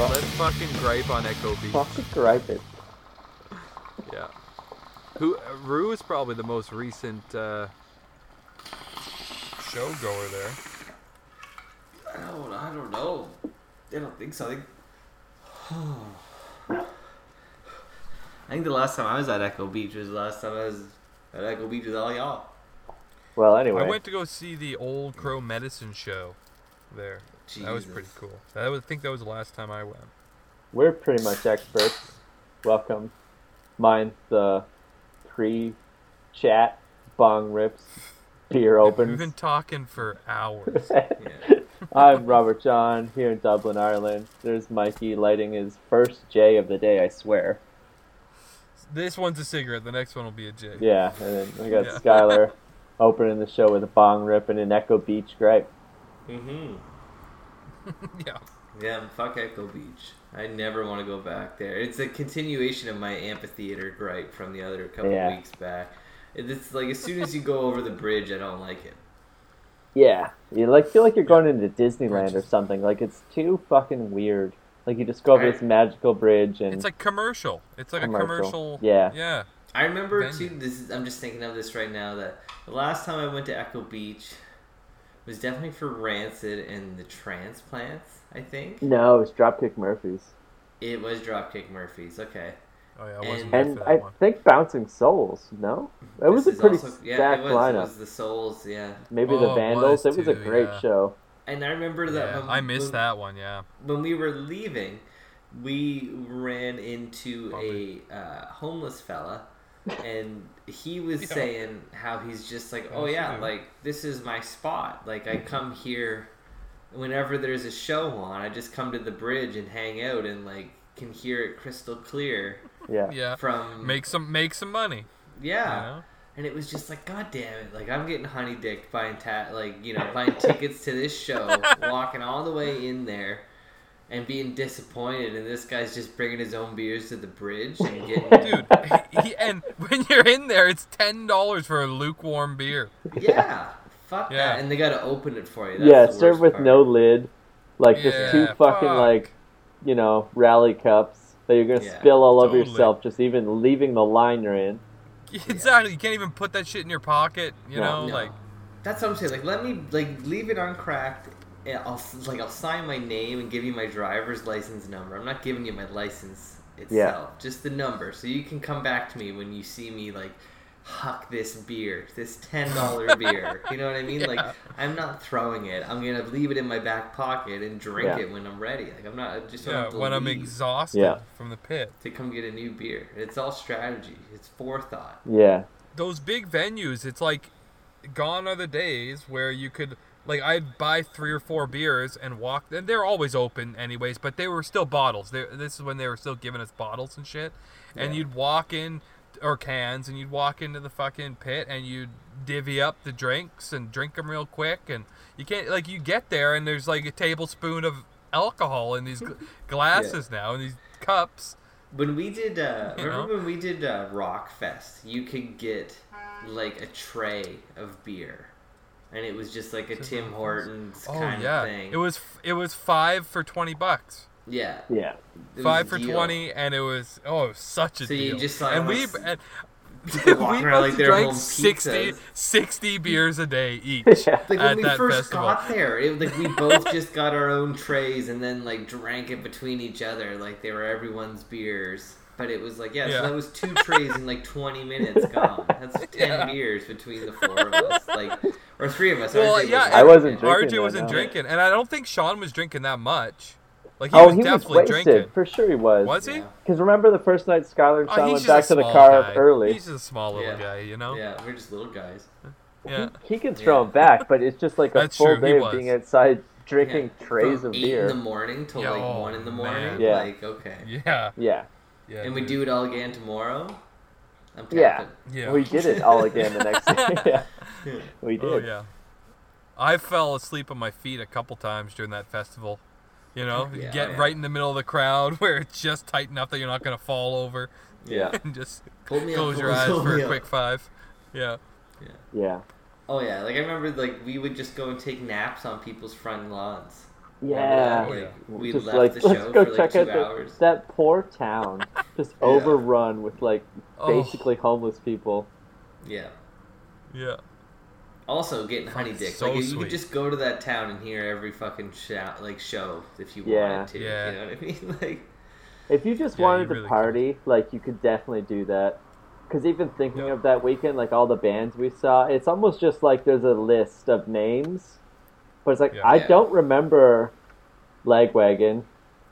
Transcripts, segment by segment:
Let's fucking gripe on Echo Beach. Fucking gripe it. Yeah. Who Rue is probably the most recent uh, show goer there. I don't, I don't know. I don't think so. I think. I think the last time I was at Echo Beach was the last time I was at Echo Beach with all y'all. Well, anyway. I went to go see the Old Crow Medicine show there. That was pretty cool. I would think that was the last time I went. We're pretty much experts. Welcome. Mine's the pre-chat, bong rips, beer We've been talking for hours. I'm Robert John here in Dublin, Ireland. There's Mikey lighting his first J of the day, I swear. this one's a cigarette. The next one will be a J. Yeah, and then we got Yeah. Skylar opening the show with a bong rip and an Echo Beach gripe. Mm-hmm. yeah. Yeah, fuck Echo Beach. I never want to go back there. It's a continuation of my amphitheater gripe from the other couple Yeah. weeks back. It's like as soon as you go over the bridge, I don't like it. Yeah, you like feel like you're going into Disneyland or something. Like it's too fucking weird. Like you just go over Right. this magical bridge and It's like commercial. It's like Commercial. a commercial. Yeah. Yeah. I remember Venue. too. This is, I'm just thinking of this right now. That the last time I went to Echo Beach was definitely for Rancid and the Transplants. I think no, it was Dropkick Murphys. it was Dropkick Murphys. Okay, Oh yeah, I And- wasn't there And I one. think Bouncing Souls. No, it was a pretty also- yeah, stacked it was, lineup. It was the Souls, yeah. Maybe Oh, the it Vandals. was It was a great yeah. show. And I remember that Yeah, when, I missed when, that one. Yeah. when we were leaving, we ran into Bummer. a uh, homeless fella, and he was Yeah. saying how he's just like, oh yeah, sure. like this is my spot. Like I come here whenever there's a show on. I just come to the bridge and hang out and like can hear it crystal clear Yeah. Yeah. from Make some make some money. yeah. You know? And it was just like, God damn it! Like I'm getting honey dicked buying ta- like you know buying tickets to this show, walking all the way in there, and being disappointed. And this guy's just bringing his own beers to the bridge and getting Dude, he, and when you're in there, it's ten dollars for a lukewarm beer. yeah, fuck Yeah. that. And they got to open it for you. That's yeah, the served with part. no lid, like just two fucking fuck. like, you know, rally cups that you're gonna Yeah, spill all over yourself just even leaving the line you're in. Exactly. You can't even put that shit in your pocket. You No. know, No. like That's what I'm saying. Like, let me like leave it uncracked. And I'll like I'll sign my name and give you my driver's license number. I'm not giving you my license itself, just the number, so you can come back to me when you see me like huck this beer, this ten dollar beer. You know what I mean? Like I'm not throwing it. I'm gonna leave it in my back pocket and drink Yeah. it when I'm ready. Like I'm not I just don't yeah, to when I'm exhausted Yeah. from the pit. to come get a new beer. It's all strategy. It's forethought. Yeah. Those big venues, it's like gone are the days where you could like I'd buy three or four beers and walk and they're always open anyways, but they were still bottles. they this is when they were still giving us bottles and shit. And Yeah. you'd walk in or cans and you'd walk into the fucking pit and you'd divvy up the drinks and drink them real quick and you can't like you get there and there's like a tablespoon of alcohol in these gl- glasses now and these cups. When we did, uh, You remember know? when we did uh, Rock Fest? You could get like a tray of beer, and it was just like a Tim Hortons Oh kind yeah. of thing. It was it was 5 for 20 bucks. Yeah, Yeah. five for deal. twenty, and it was oh, it was such a So you deal. just saw and we and, we around like drank home 60, 60 beers a day each. Yeah. Like at when we that first festival. got there, it, like we both just got our own trays and then like drank it between each other, like they were everyone's beers. But it was like, yeah, Yeah. so that was two trays in like 20 minutes gone. That's 10 Yeah. beers between the four of us, like, or three of us. Well, RJ yeah, wasn't I wasn't drinking. drinking RJ wasn't drinking, and I don't think Sean was drinking that much. Like he oh, was he was wasted. drinking. For sure he was. Was he? Because remember the first night Skylar and Oh, Sean he's went back to the car guy. early. He's just a small little Yeah. guy, you know. Yeah, we're just little guys. Yeah. He, he can throw Yeah. him back, but it's just like a That's full true, he day of was. being outside drinking Yeah, trays from of eight beer. in the morning till Yeah, like oh, one in the oh, man. morning. Yeah. Like okay, Yeah. Yeah. Yeah. and we do it all again tomorrow. I'm. Yeah. Yeah. We did it all again the next day. yeah. We oh, did. Oh yeah. I fell asleep on my feet a couple times during that festival. You know, Yeah, get yeah. right in the middle of the crowd where it's just tight enough that you're not gonna fall over, Yeah. and just Pull me up, close pull your me- eyes for me a up. quick five. Yeah. Yeah. Oh yeah, like I remember, like we would just go and take naps on people's front lawns. Remember Yeah. Oh, Like, we just left like the let's show go for check like out two the, that poor town, just Yeah. overrun with like Oh. basically homeless people. Yeah. Yeah. Also, getting honey Fucking dick. so like you sweet. could just go to that town and hear every fucking shout, like show if you Yeah. wanted to. Yeah. You know what I mean? Like, If you just Yeah, wanted you to really could. party, like you could definitely do that. Because even thinking Yep. of that weekend, like all the bands we saw, it's almost just like there's a list of names, but it's like Yeah. I Yeah. don't remember Lagwagon.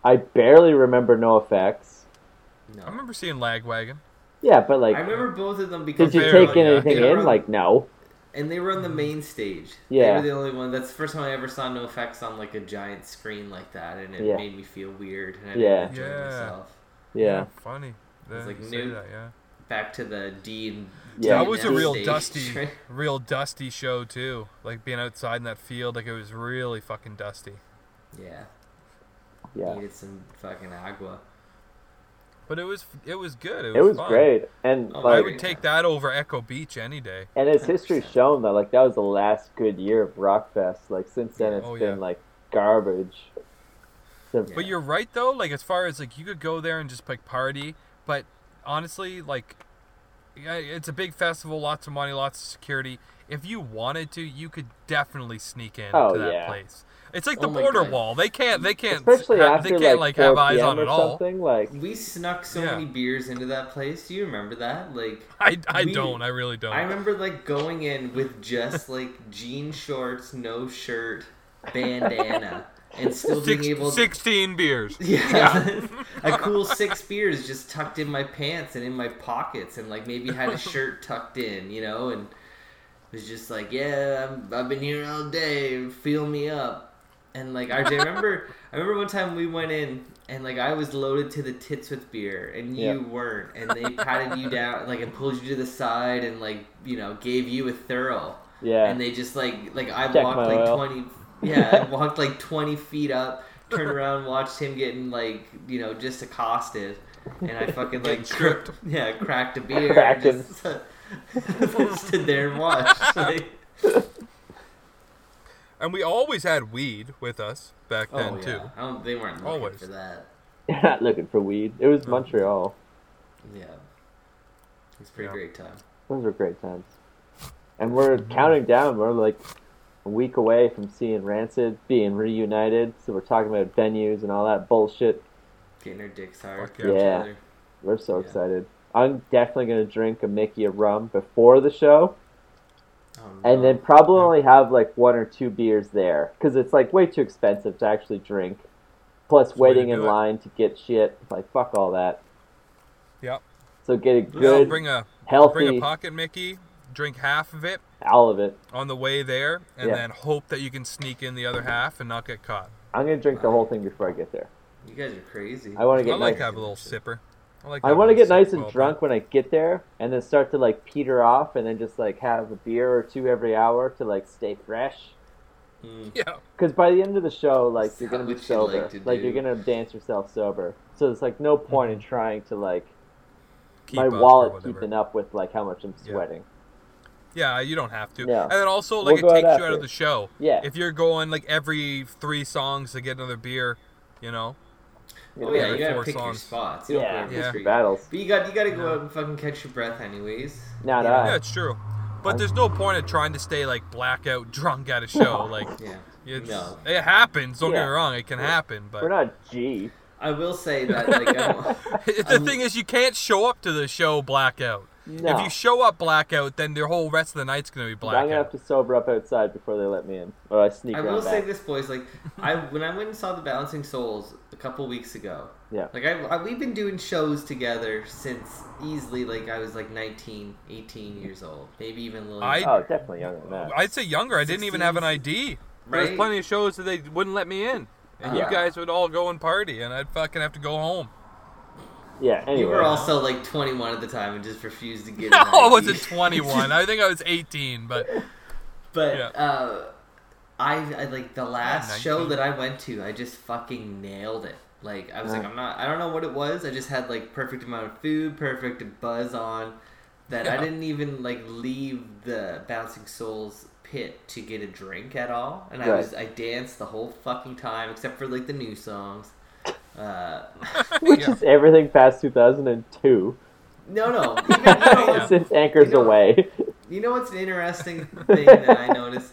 I barely remember NOFX. no. I remember seeing Lagwagon. Yeah, but like, I remember both of them because did you Barely, take anything they in? on- Like, no. And they were on the mm. main stage. Yeah. they were the only one. That's the first time I ever saw NOFX on like a giant screen like that, and it Yeah. made me feel weird and I Yeah. didn't enjoy Yeah. myself. Yeah, Funny. It's That like new. that, yeah. Back to the D and Yeah. That was a real stage. dusty, real dusty show too. Like being outside in that field, like it was really fucking dusty. yeah, yeah. needed some fucking agua. But it was, it was good. It was, It was fun. great, and Oh, I would take that over Echo Beach any day. and as history's shown that like that was the last good year of Rockfest. Like since then, it's Oh, been yeah. like garbage. So, Yeah. But you're right though. Like as far as like you could go there and just like party, but honestly, like it's a big festival, lots of money, lots of security. If you wanted to, you could definitely sneak in Oh, to that yeah. place. It's like oh the Oh border God. wall. They can't. They can't. especially ha- after they can't like, like, have eyes on or it all. something. Like, We snuck so Yeah. many beers into that place. Do you remember that? Like I, I We- don't. I really don't. I remember like going in with just like jean shorts, no shirt, bandana, and still being Six, able. Sixteen beers. Yeah, a cool six beers just tucked in my pants and in my pockets, and like maybe had a shirt tucked in, you know, and was just like, yeah, I'm, I've been here all day, feel me up. And like I remember, I remember one time we went in and like I was loaded to the tits with beer and you Yeah. weren't, and they patted you down, like and pulled you to the side and like you know gave you a thorough yeah, and they just like like I Check walked like oil. twenty yeah, I walked like twenty feet up, turned around, watched him getting like you know just accosted, and I fucking like stripped. yeah, cracked a beer, Cracked and just stood there and watched. Like, And we always had weed with us back oh, then oh too. yeah, I don't, they weren't looking Always. for that. You're not looking for weed. It was Montreal. Yeah, it's a pretty Yeah. great time. Those were great times. And we're mm-hmm. counting down. We're like a week away from seeing Rancid being reunited. So we're talking about venues and all that bullshit. Getting our dicks hard. Fuck for yeah. We're so Yeah. excited. I'm definitely going to drink a Mickey of rum before the show. Oh, And no. then probably only have like one or two beers there. Because it's like way too expensive to actually drink. Plus the way to waiting in do it. line to get shit. Like, fuck all that. Yep. So get a Yeah, good, bring a healthy, bring a pocket Mickey, drink half of it all of it. on the way there, and Yeah. then hope that you can sneak in the other half and not get caught. I'm going to drink the whole thing before I get there. you guys are crazy. I wanna I get like nice. have a little sipper. I like. I want to get nice and while- drunk when I get there, and then start to like peter off, and then just like have a beer or two every hour to like stay fresh. Mm. Yeah. Because by the end of the show, like you're gonna be what you like sober, to like you're gonna dance yourself sober. So it's like no point in trying to like Keep my wallet whatever. keeping up with like how much I'm sweating. Yeah, you don't have to. No. And then also, We'll like, go it out takes you out of the show. Yeah. If you're going like every three songs to get another beer, you know. Oh yeah, you gotta four pick your spots. You don't Yeah, go Yeah. battles. But you got you got to go Yeah. out and fucking catch your breath anyways. Not Yeah. I. Yeah, it's true. But there's no point in trying to stay like blackout drunk at a show. Like, Yeah. it's, No. it happens. Don't get me wrong, it can happen. But We're But not G. I will say that like I'm, the I'm- thing is, you can't show up to the show blackout. No. If you show up blackout, then the whole rest of the night's gonna be blackout. I'm gonna have to sober up outside before they let me in, or I sneak I around will say this, boys. Like I when I went and saw the Bouncing Souls a couple weeks ago. Yeah. Like I, I we've been doing shows together since easily like I was like 19, 18 years old, maybe even a little. I- Oh, definitely younger than that. I'd say younger. I didn't even have an ID. Right? There's plenty of shows that they wouldn't let me in, and Yeah. you guys would all go and party, and I'd fucking have to go home. Yeah. Anyway. You were also like 21 at the time and just refused to get. No, an I wasn't 21. I think I was 18, but But Yeah. uh, I, I like the last 19. show that I went to. I just fucking nailed it. Like I was like, I'm not. I don't know what it was. I just had like perfect amount of food, perfect buzz on. That I didn't even like leave the Bouncing Souls pit to get a drink at all, and I was I danced the whole fucking time except for like the new songs. Uh, Which Yeah. is everything past 2002 no, no. Even, since Anchors You know- Away. you know what's an interesting thing that I noticed,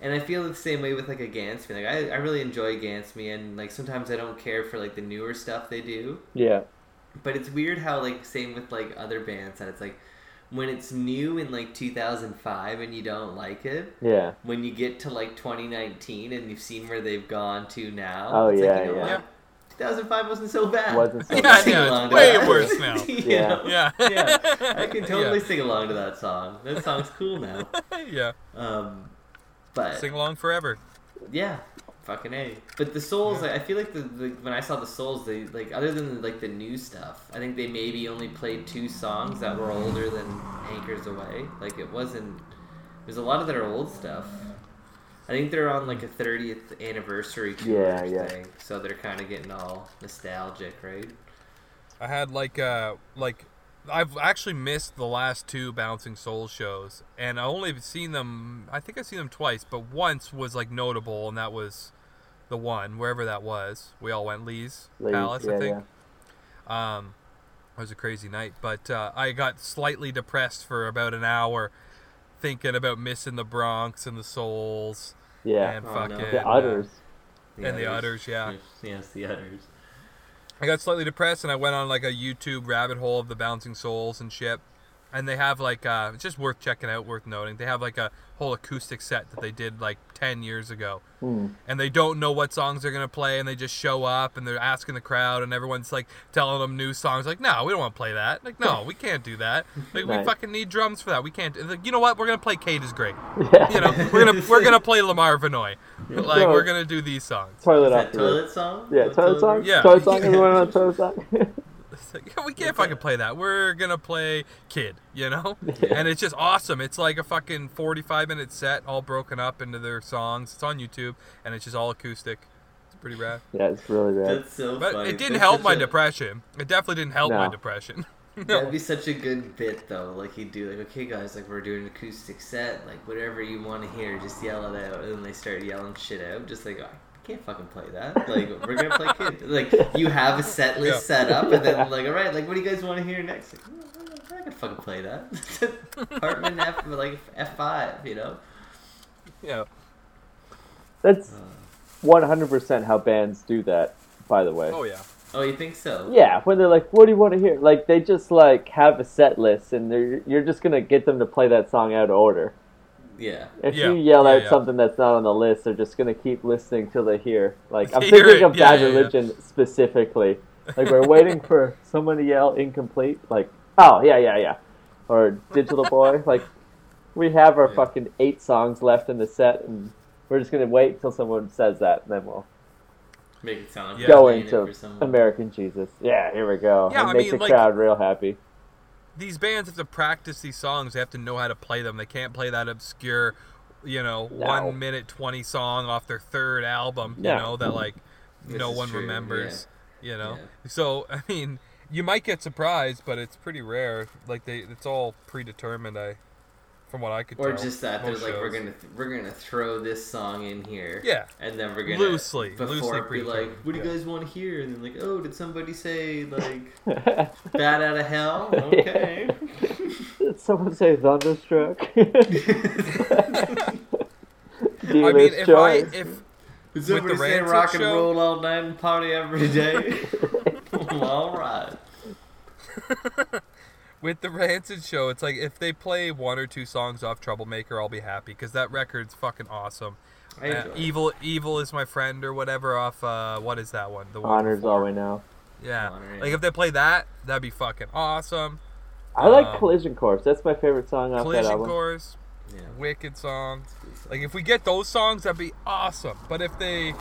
and I feel the same way with like a Gansby. Like I, I really enjoy Gansby, and like sometimes I don't care for like the newer stuff they do. Yeah. But it's weird how like same with like other bands that it's like when it's new in like 2005 and you don't like it, Yeah. when you get to like 2019 and you've seen where they've gone to now. Oh, it's yeah, like, you know yeah. what? 2005 wasn't so bad. Wasn't so I can Yeah, sing yeah, along it's to way that. worse now. You Yeah. know? Yeah. yeah, I can totally Yeah. sing along to that song. That song's cool now. yeah. Um, but Sing along forever. yeah, fucking a. But the souls, like, I feel like the, the when I saw the souls, they like other than like the new stuff, I think they maybe only played two songs that were older than Anchors Aweigh. Like it wasn't. There's a lot of their old stuff. I think they're on like a 30th anniversary tour Yeah, yeah. thing, so they're kind of getting all nostalgic, right? I had like uh like I've actually missed the last two Bouncing Souls shows, and I only seen them. I think I've seen them twice, but once was like notable, and that was the one wherever that was. We all went Lee's Lee's, Palace, yeah, I think. Um, it was a crazy night, but uh, I got slightly depressed for about an hour, thinking about missing the Bronx and the Souls Yeah. and Oh, fucking no. The uh, and the udders, yeah. Yes, the udders. I got slightly depressed and I went on like a YouTube rabbit hole of the Bouncing Souls and shit. And they have like uh, it's just worth checking out, worth noting. They have like a whole acoustic set that they did like ten years ago, Hmm. and they don't know what songs they're gonna play, and they just show up and they're asking the crowd, and everyone's like telling them new songs. Like, no, we don't want to play that. Like, no, we can't do that. Like, we fucking need drums for that. We can't. do- Like, you know what? We're gonna play Kate is great. Yeah. You know, we're gonna we're gonna play Lamar Vannoy. Like, So- we're gonna do these songs. Toilet Is that off the roof. toilet song? Yeah, The toilet song. Yeah. Toilet song. Yeah. Everyone on toilet song. It's like, we can't fucking play that. We're gonna play Kid, you know? Yeah. And it's just awesome. It's like a fucking 45 minute set, all broken up into their songs. It's on YouTube, and it's just all acoustic. It's pretty rad. yeah, it's really rad. That's so But funny. it didn't That's help my a- depression. It definitely didn't help my No. depression. That'd be such a good bit though. Like he'd do like, okay guys, like we're doing an acoustic set, like whatever you want to hear, just yell it out. And then they start yelling shit out, just like I can't fucking play that. Like we're gonna play kid. Like you have a set list Yeah. set up, and then like all right, like what do you guys want to hear next? Like, "Oh, I can fucking play that. Hartman F like F five, you know. Yeah. That's Uh, 100% how bands do that. By the way. Oh, yeah. oh, you think so? Yeah, when they're like, "What do you want to hear?" Like they just like have a set list, and they're you're just gonna get them to play that song out of order. Yeah. If Yeah, you yell yeah, out yeah. something that's not on the list, they're just gonna keep listening till they hear. Like I'm thinking of yeah, Bad yeah, yeah. Religion specifically. Like we're waiting for someone to yell incomplete. Like, oh yeah, yeah, yeah, or Digital Boy. Like we have our Yeah. fucking eight songs left in the set, and we're just gonna wait till someone says that, and then we'll Make it sound like Yeah. you're go it into for. American Jesus. Yeah, here we go. Yeah, and I make mean, the like- crowd real happy. These bands have to practice these songs. They have to know how to play them. They can't play that obscure, you know, No. one minute 20 song off their third album, you know, that like This no one true, remembers. You know, Yeah. so I mean, you might get surprised, but it's pretty rare. Like they, it's all predetermined. I, from what I could Or tell. just that there's most like we're gonna we're gonna throw this song in here. Yeah. And then we're gonna Loosely- before loosely it be like, what do you yeah. guys want to hear? And then like, oh, did somebody say like "Bat Out of Hell"? Okay. Did someone say thunderstruck? I mean, if I if Did With somebody the say rock and show? roll all night and party every day? all right. With the Rancid show, it's like if they play one or two songs off Troublemaker, I'll be happy because that record's fucking awesome. I Uh, enjoy it. evil, evil is my friend or whatever off. Uh, what is that one? The one honors before. all we know. Yeah, Honor, yeah. like if they play that, that'd be fucking awesome. I like Um, Collision Course. That's my favorite song off that Collision album. Course, Yeah. wicked song. Like if we get those songs, that'd be awesome. But if they,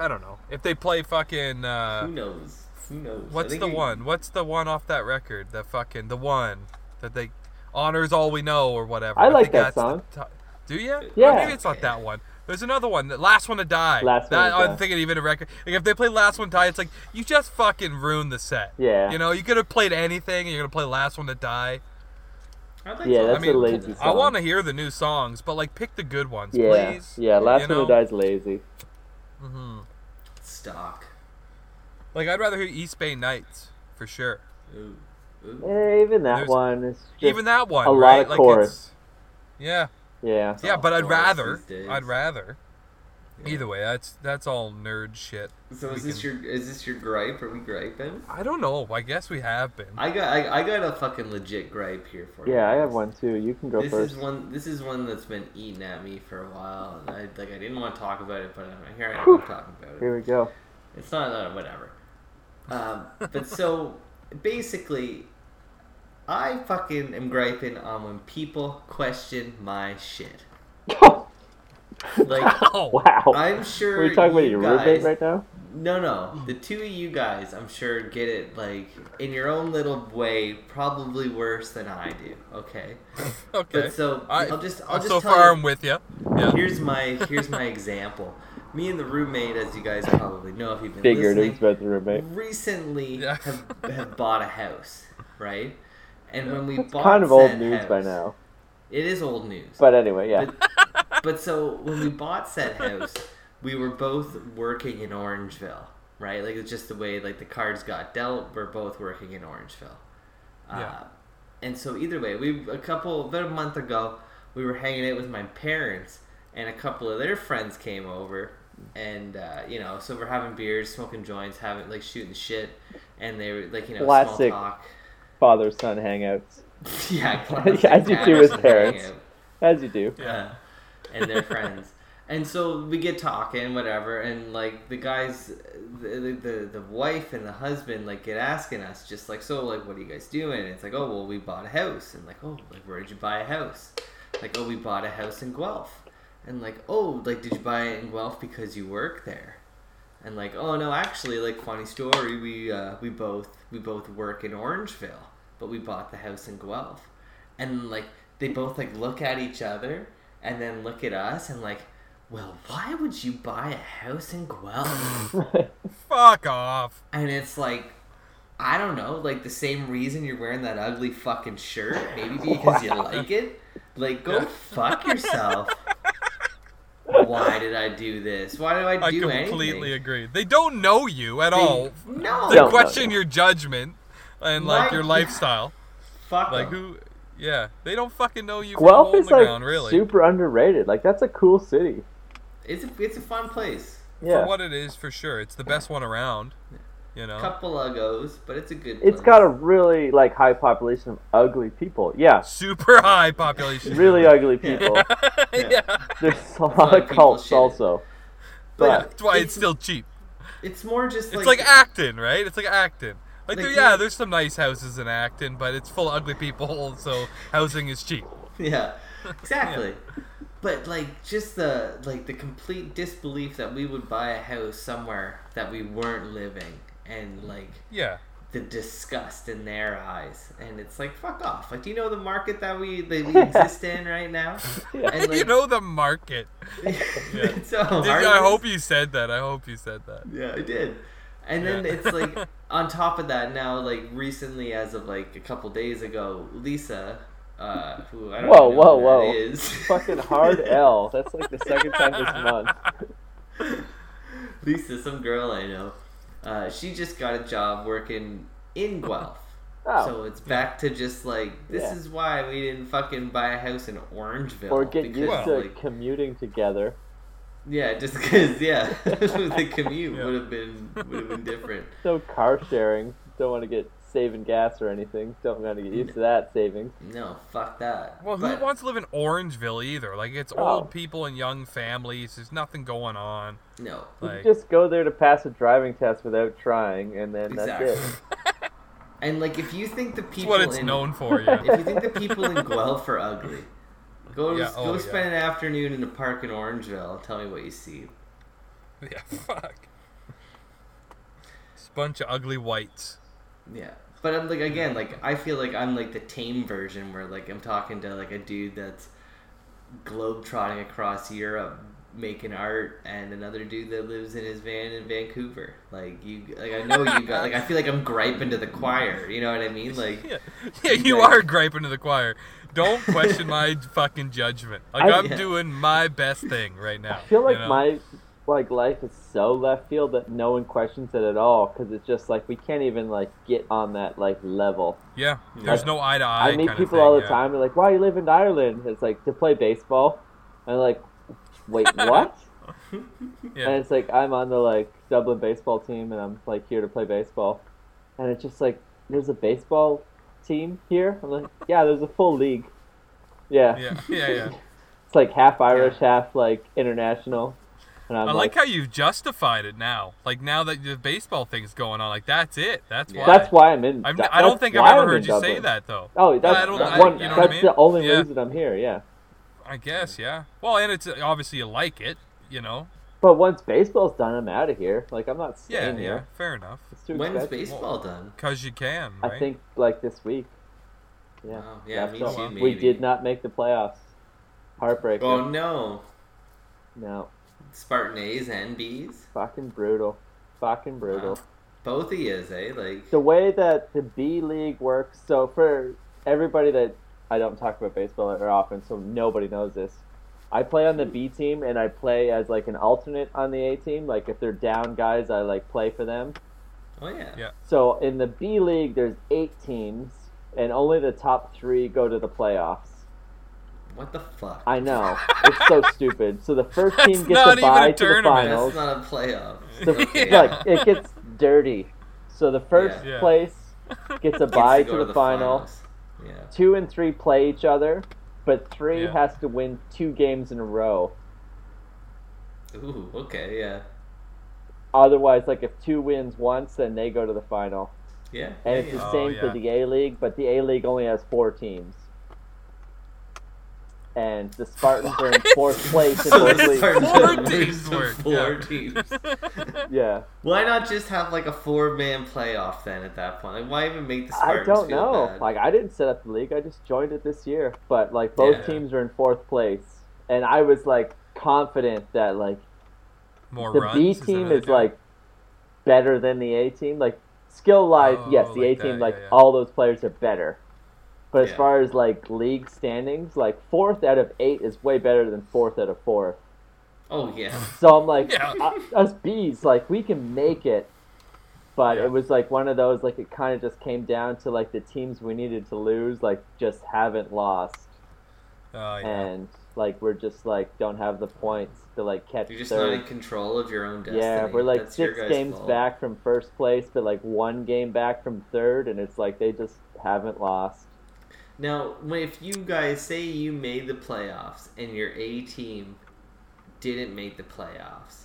I don't know, if they play fucking. Uh, Who knows? Who knows? What's the you- one? What's the one off that record? The fucking the one that they honors all we know or whatever. I like that that's the song. ti- Do you? Yeah. maybe it's not that one. There's another one. The last one to die. Last One that, to I'm Die. thinking even a record. Like if they play last one to die, it's like you just fucking ruined the set. Yeah. You know, you could have played anything, and you're gonna play last one to die. I'd Yeah, to- that's I mean, a lazy song. I want to hear the new songs, but like pick the good ones, Yeah, please. yeah. Last You one know? to die's lazy. Mm-hmm. stock. Like I'd rather hear East Bay Nights for sure. Ooh. Ooh. Eh, even that There's- one is just, Even that one, a lot right? of like chorus. it's yeah, Yeah. yeah. But I'd rather. I'd rather. Yeah. Either way, that's that's all nerd shit. So We is this can- your is this your gripe? Are we griping? I don't know. I guess we have been. I got I, I got a fucking legit gripe here for you. Yeah, I have one too. You can go This first. is one. This is one that's been eating at me for a while, and I like I didn't want to talk about it, but I'm here I am Whew. talking about it. Here we go. It's not uh, whatever. Um, but so basically, I fucking am griping on when people question my shit. Like Oh, wow. I'm sure. Are we talking about you your guys, roommate right now? No, no. The two of you guys, I'm sure, get it like in your own little way, probably worse than I do. Okay. okay. But so I, I'll just I'll just so far you, I'm with you. Yeah. Here's my here's my example. Me and the roommate, as you guys probably know if you've been Figured it listening, was about the roommate. recently Yeah. have, have bought a house, right? And when we It's bought kind of old said news by now. It is old news. But anyway, yeah. But so when we bought said house, we were both working in Orangeville, right? Like it's just the way like the cards got dealt. We're both working in Orangeville. Yeah. Uh, and so either way, we a couple about a month ago, we were hanging out with my parents, and a couple of their friends came over, and uh, you know, so we're having beers, smoking joints, having like shooting shit, and they were like you know Classic. small talk. Father son hangouts. yeah, As you do with parents. hangout. As you do. Yeah. and their friends. And so we get talking, whatever, and like the guys, the, the the wife and the husband like get asking us just like, so like, what are you guys doing? And it's like, oh well, we bought a house, and like, oh, like where did you buy a house? Like, oh, we bought a house in Guelph, and like, oh, like did you buy it in Guelph because you work there? And like, oh no, actually, like funny story, we uh, we both we both work in Orangeville, but we bought the house in Guelph, and like they both like look at each other and then look at us and like, well, why would you buy a house in Guelph? Fuck off. and it's like, I don't know, like the same reason you're wearing that ugly fucking shirt, maybe because you like it. Like, go fuck yourself. Why did I do this? Why did I do I I completely anything? agree. They don't know you at They- all. No, They Don't question you. your judgment and like My- your lifestyle. fuck Like 'em. who? Yeah, they don't fucking know you from a Guelph hole is the like ground, really. super underrated. Like that's a cool city. It's a, it's a fun place. Yeah. For what it is, for sure, it's the best one around. You know. Couple uggos, but it's a good. It's place. got a really like high population of ugly people. Yeah. Super high population. Really ugly people. yeah. There's a lot lot of of cults shit. also. But But That's why it's still cheap. It's more just It's like, like Acton, right? It's like Acton. Like, Like, there, yeah, there's some nice houses in Acton, but it's full of ugly people, so housing is cheap. yeah, exactly. But like just the like the complete disbelief that we would buy a house somewhere that we weren't living, and like Yeah. the disgust in their eyes, and it's like fuck off. Like, do you know the market that we that we exist in right now? Yeah. And like, you know the market. it's a Did- I hope you said that. I hope you said that. Yeah, I did. And then Yeah. it's like on top of that now, like recently, as of like a couple days ago, Lisa, uh, who I don't Whoa, know whoa, who whoa. that is. fucking hard L. That's like the second time this month. Lisa, some girl I know, uh, she just got a job working in Guelph. Oh. So it's back to just like this Yeah. is why we didn't fucking buy a house in Orangeville. or get because, used to like, commuting together. yeah, just because yeah, the commute Yeah. would have been would have been different. So car sharing. Don't want to get saving gas or anything. Don't want to get used to that savings. No, fuck that. Well, who wants to live in Orangeville either? Like, it's Oh. old people and young families. There's nothing going on. No. You just go there to pass a driving test without trying, and then Exactly. that's it. And like, if you think the it's people what it's in, known for, yeah. if you think the people in Guelph are ugly, go Yeah, go oh, yeah. spend an afternoon in a park in Orangeville. and Tell me what you see. yeah, fuck. It's a bunch of ugly whites. Yeah, but I'm like again, like I feel like I'm like the tame version where like I'm talking to like a dude that's globe trotting across Europe making art and another dude that lives in his van in Vancouver. Like you like I know you got like I feel like I'm griping to the choir, you know what I mean? Like Yeah, yeah you like- are griping to the choir. Don't question my fucking judgment. Like I- I'm Yeah. doing my best thing right now. I feel like you know? my like life is so left field that no one questions it at all because it's just like we can't even like get on that like level. yeah. There's no eye to eye. I meet people thing, all the yeah. time. They're like, "Why you live in Ireland?" It's like to play baseball. And I'm like, "Wait, what?" Yeah. And it's like I'm on the like Dublin baseball team, and I'm like here to play baseball. And it's just like there's a baseball team here. I'm like, yeah, there's a full league. Yeah, yeah, yeah, yeah. it's like half Irish, half like international. And I'm I like, like how you've justified it now. Like now that the baseball thing's going on, like that's it. That's Yeah. why. that's why I'm in. I've, that- I don't think I've ever I'm heard in you say that though. Oh, that's I don't- that's I- you know what I mean? the only Yeah. reason I'm here. Yeah. I guess, yeah. Well, and it's obviously you like it, you know. But once baseball's done, I'm out of here. Like I'm not Yeah, staying yeah. here. Fair enough. It's too when's expensive. baseball done? Cause you can, right? I think like this week. Yeah. Wow, yeah, me so too, We did not make the playoffs. Heartbreaker. Oh no. No. Spartan A's and B's? Fucking brutal. Fucking brutal. Wow. Both of yous, eh? Like The way that the B League works, so for everybody that I don't talk about baseball very often, so nobody knows this. I play on the B team and I play as like an alternate on the A team. Like if they're down guys, I like play for them. Oh yeah. Yeah. So in the B League, there's eight teams, and only the top three go to the playoffs. What the fuck? I know it's so stupid. So the first team That's gets not a even a bye to the tournament. finals. That's not a playoff. The, Okay. Like it gets dirty. So the first Yeah. Yeah. place gets a bye go to, the, final. finals. Yeah. Two and three play each other, but three Yeah. has to win two games in a row. Ooh, okay, yeah. Otherwise, like if two wins once, then they go to the final. Yeah. And it's the oh, yeah. Oh, same for the A League, but the A League only has four teams. And the Spartans are in fourth place in So the leagues. Spartans Four have teams moved to work, Four yeah. teams. Yeah. Why not just have like a four man playoff then at that point? Like why even make the Spartans? I don't feel know. bad? Like I didn't set up the league. I just joined it this year. But like both Yeah. teams are in fourth place, and I was like confident that like More the runs. B team how they is like better than the A team. Like skill wise, Oh, yes, the like A team that, like yeah, yeah. all those players are better. But as Yeah. far as like league standings, like fourth out of eight is way better than fourth out of four. Oh yeah. So I'm like, Yeah. uh, us Bs, like we can make it. But Yeah. it was like one of those, like it kind of just came down to like the teams we needed to lose, like just haven't lost, Oh, yeah. and like we're just like don't have the points to like catch You're just third. not in control of your own destiny. yeah, we're like That's six games fault. back from first place, but like one game back from third, and it's like they just haven't lost. Now, if you guys say you made the playoffs and your A team didn't make the playoffs,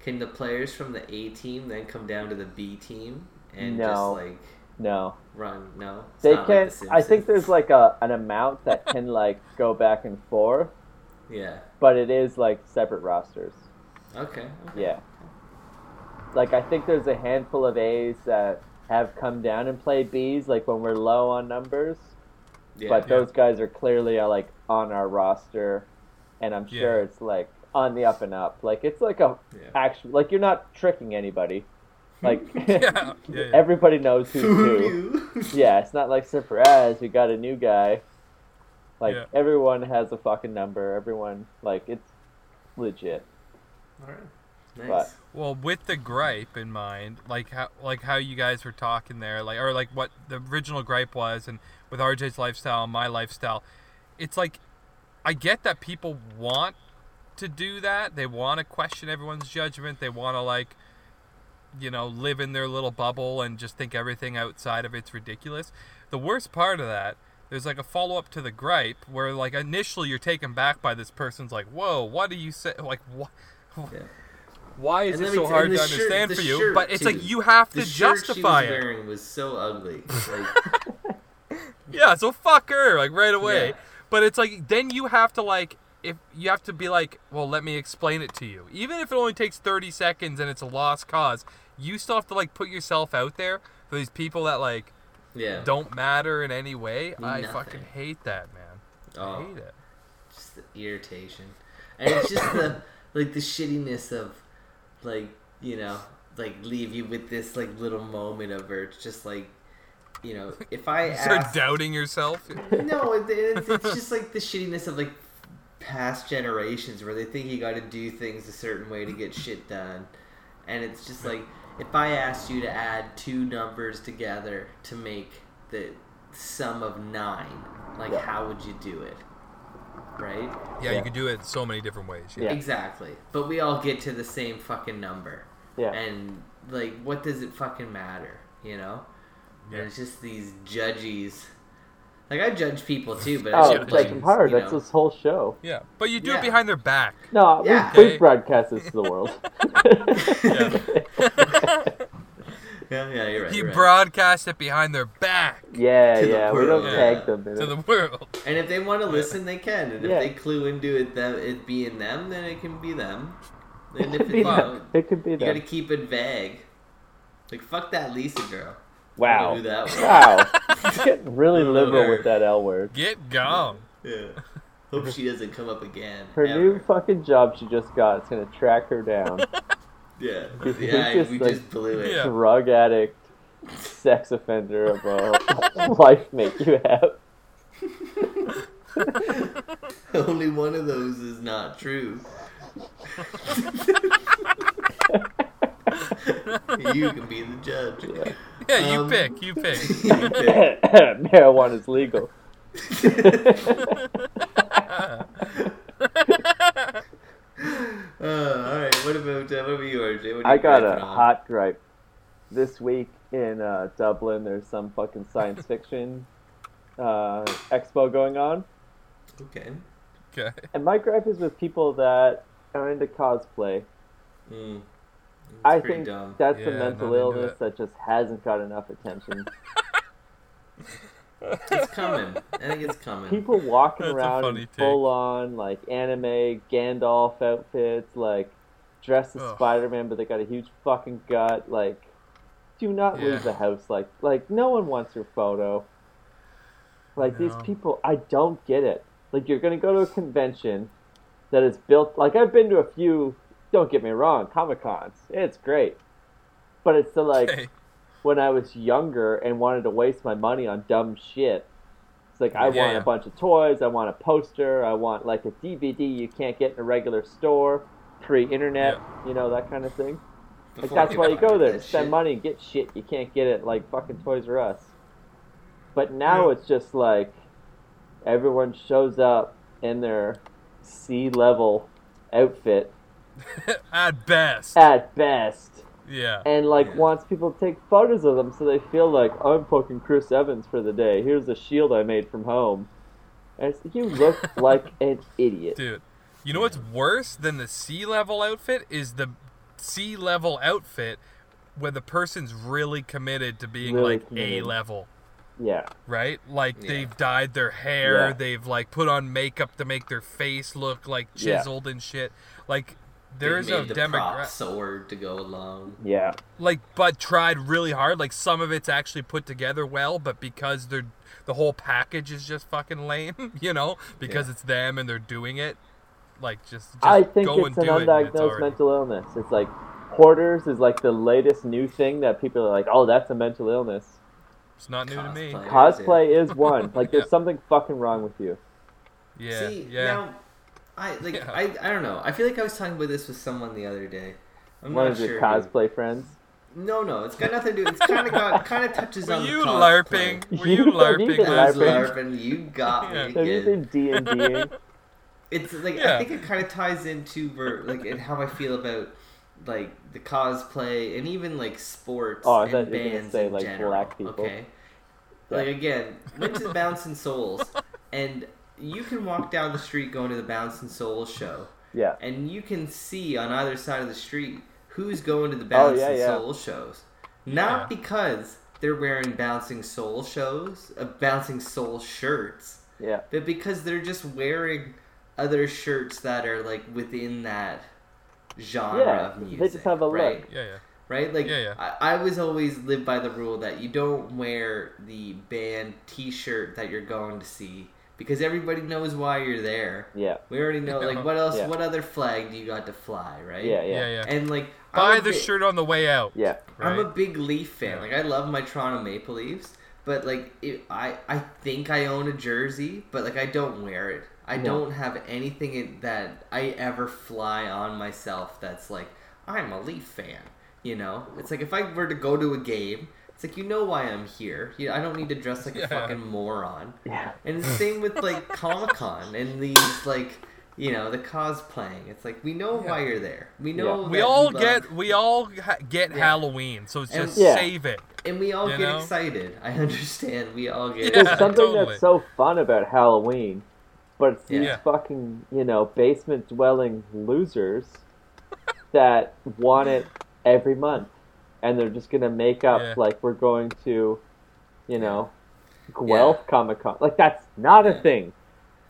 can the players from the A team then come down to the B team and No. just like No, run? No, It's they can. Like The I think there's like a an amount that can like go back and forth, Yeah. but it is like separate rosters. Okay. okay. Yeah. Like I think there's a handful of A's that have come down and played B's, like when we're low on numbers. Yeah. but those guys are clearly uh, like on our roster, and I'm sure Yeah. it's like on the up and up. Like it's like a Yeah. actual like you're not tricking anybody. Like yeah, yeah, yeah. everybody knows who's Who who. Yeah, it's not like surprise we got a new guy. Like Yeah. everyone has a fucking number. Everyone like it's legit. All right. Nice. But- Well, with the gripe in mind, like how like how you guys were talking there, like or like what the original gripe was, and with RJ's lifestyle and my lifestyle, it's like I get that people want to do that. They want to question everyone's judgment. They want to like you know live in their little bubble and just think everything outside of it's ridiculous. The worst part of that. There's like a follow up to the gripe where like initially you're taken back by this person's like, whoa, what do you say? Like what? Yeah. Why is And it so t- hard to the shirt- understand for you? But it's too. like you have The to shirt justify she was it. wearing was so ugly. Like, Yeah, so fuck her, like right away. Yeah. But it's like then you have to like if you have to be like, well, let me explain it to you. Even if it only takes 30 seconds and it's a lost cause, you still have to like put yourself out there for these people that like yeah. don't matter in any way. I fucking hate that, man. I Oh. hate it. just the irritation, and it's just the like the shittiness of like you know like leave you with this like little moment of where it's just like you know if I You start ask, doubting yourself. no, it, it's, it's just like the shittiness of like past generations where they think you got to do things a certain way to get shit done, and it's just like if I asked you to add two numbers together to make the sum of nine, like Yeah. how would you do it? Right? Yeah, Yeah. you could do it so many different ways. Yeah. Yeah. Exactly. But we all get to the same fucking number. Yeah. And like, what does it fucking matter? You know? Yeah. And it's just these judgies. Like I judge people too, but Oh, I Yeah, judge, judge hard. you That's this whole show. Yeah, but you do Yeah. it behind their back. No, Yeah. we, Okay. we broadcast this to the world. Yeah, yeah, you're right. You you're right. broadcast it behind their back yeah, To the yeah. We don't world. tag them in to it. the world. And if they want to listen, they can. And if Yeah. they clue into it, them it being them, then it can be them. And It if could it, be you them. It could be you gotta keep it vague. Like fuck that Lisa girl. I Wow. don't know who that. Wow. It's getting really Oh, liberal with that L word. Get gone. Yeah. Hope she doesn't come up again. Her ever. new fucking job she just got is gonna track her down. Yeah. It's Yeah, just we like- just blew it. Drug addict, sex offender of a life mate you have. Only one of those is not true. you can be the judge. Yeah. Yeah, you Um, pick. You pick. Marijuana is legal. Uh, all right. What about uh, what about you, RJ? What are I you got a griping on? hot gripe. This week in uh, Dublin, there's some fucking science fiction uh, expo going on. Okay. okay. And my gripe is with people that are into cosplay. Mm. It's I think dumb. that's Yeah, a mental illness it. that just hasn't got enough attention. it's coming. I think it's coming. People walking That's around in full on like anime Gandalf outfits, like dressed as Ugh. Spider Man, but they got a huge fucking gut. Like, do not Yeah. leave the house. Like, like no one wants your photo. Like these people, I don't get it. Like you're gonna go to a convention that is built. Like I've been to a few. Don't get me wrong, Comic Cons. It's great, but it's the like when I was younger and wanted to waste my money on dumb shit. It's like I Yeah, want yeah. a bunch of toys, I want a poster, I want like a DVD you can't get in a regular store, free internet, you know that kind of thing. Like that's why you go there spend shit. money and get shit you can't get it like fucking Toys R Us. But now Yeah. it's just like everyone shows up in their sea level outfit At best. at best Yeah. and like Yeah. wants people to take photos of them so they feel like I'm fucking Chris Evans for the day. Here's a shield I made from home. And it's, you look like an idiot. Dude, you know what's worse than the sea level outfit is the sea level outfit where the person's really committed to being Really like. A level, Yeah, right? Like Yeah. they've dyed their hair, Yeah. they've like put on makeup to make their face look like Yeah. chiseled and shit. Like They there's a made the demographic sword to go along. yeah, like but tried really hard like some of it's actually put together well but because they're the whole package is just fucking lame you know because Yeah. it's them and they're doing it like just, just I think go it's and an do it it's undiagnosed already- mental illness. It's like hoarders is like the latest new thing that people are like, oh, that's a mental illness. it's not new to me Cosplay. Cosplay is one. Like there's Yeah. something fucking wrong with you. yeah See, yeah now, I like Yeah. I, I don't know. I feel like I was talking about this with someone the other day. I'm One not of sure. your who. cosplay friends. No, no, it's got nothing to do. It's kind of got kind of touches were on you the larping were you Have you larping been I LARPing? larping. You got me. Yeah. Have you again. been D and Ding? It's like Yeah. I think it kind of ties into ver- like and how I feel about like the cosplay and even like sports Oh, and thought you were gonna bands say, in like, general. black people. Okay, Yeah. like again, went to Bouncing Souls, and you can walk down the street going to the Bouncing Souls show, Yeah, and you can see on either side of the street who's going to the Oh, Bouncing yeah, yeah. Souls shows. Not Yeah. because they're wearing Bouncing Soul shows, uh, Bouncing Soul shirts yeah, but because they're just wearing other shirts that are like within that genre Yeah, of they just have a look. right? yeah yeah Right? Like Yeah, yeah. I, I was always live by the rule that you don't wear the band T-shirt that you're going to see because everybody knows why you're there. Yeah. We already know like what else Yeah. what other flag do you got to fly, right? Yeah, Yeah, yeah. yeah. And like Buy I'm the bi- shirt on the way out. Yeah. Right? I'm a big Leaf fan. Like I love my Toronto Maple Leafs, but like it, I I think I own a jersey, but like I don't wear it. I No. don't have anything in, that I ever fly on myself that's like I'm a Leaf fan. You know, it's like if I were to go to a game, it's like you know why I'm here. You, I don't need to dress like Yeah. a fucking moron. Yeah. And the same with like Comic Con and these like you know the cosplaying. It's like we know Yeah. why you're there. We know Yeah. We all love- get we all ha- get Yeah. Halloween, so it's And- just Yeah. save it. and we all get know? excited. I understand. We all get Yeah, There's something totally. that's so fun about Halloween, but it's these Yeah. fucking, you know, basement dwelling losers that want it every month. And they're just gonna make up Yeah. like we're going to, you know, Guelph Comic Con. Like that's not a thing.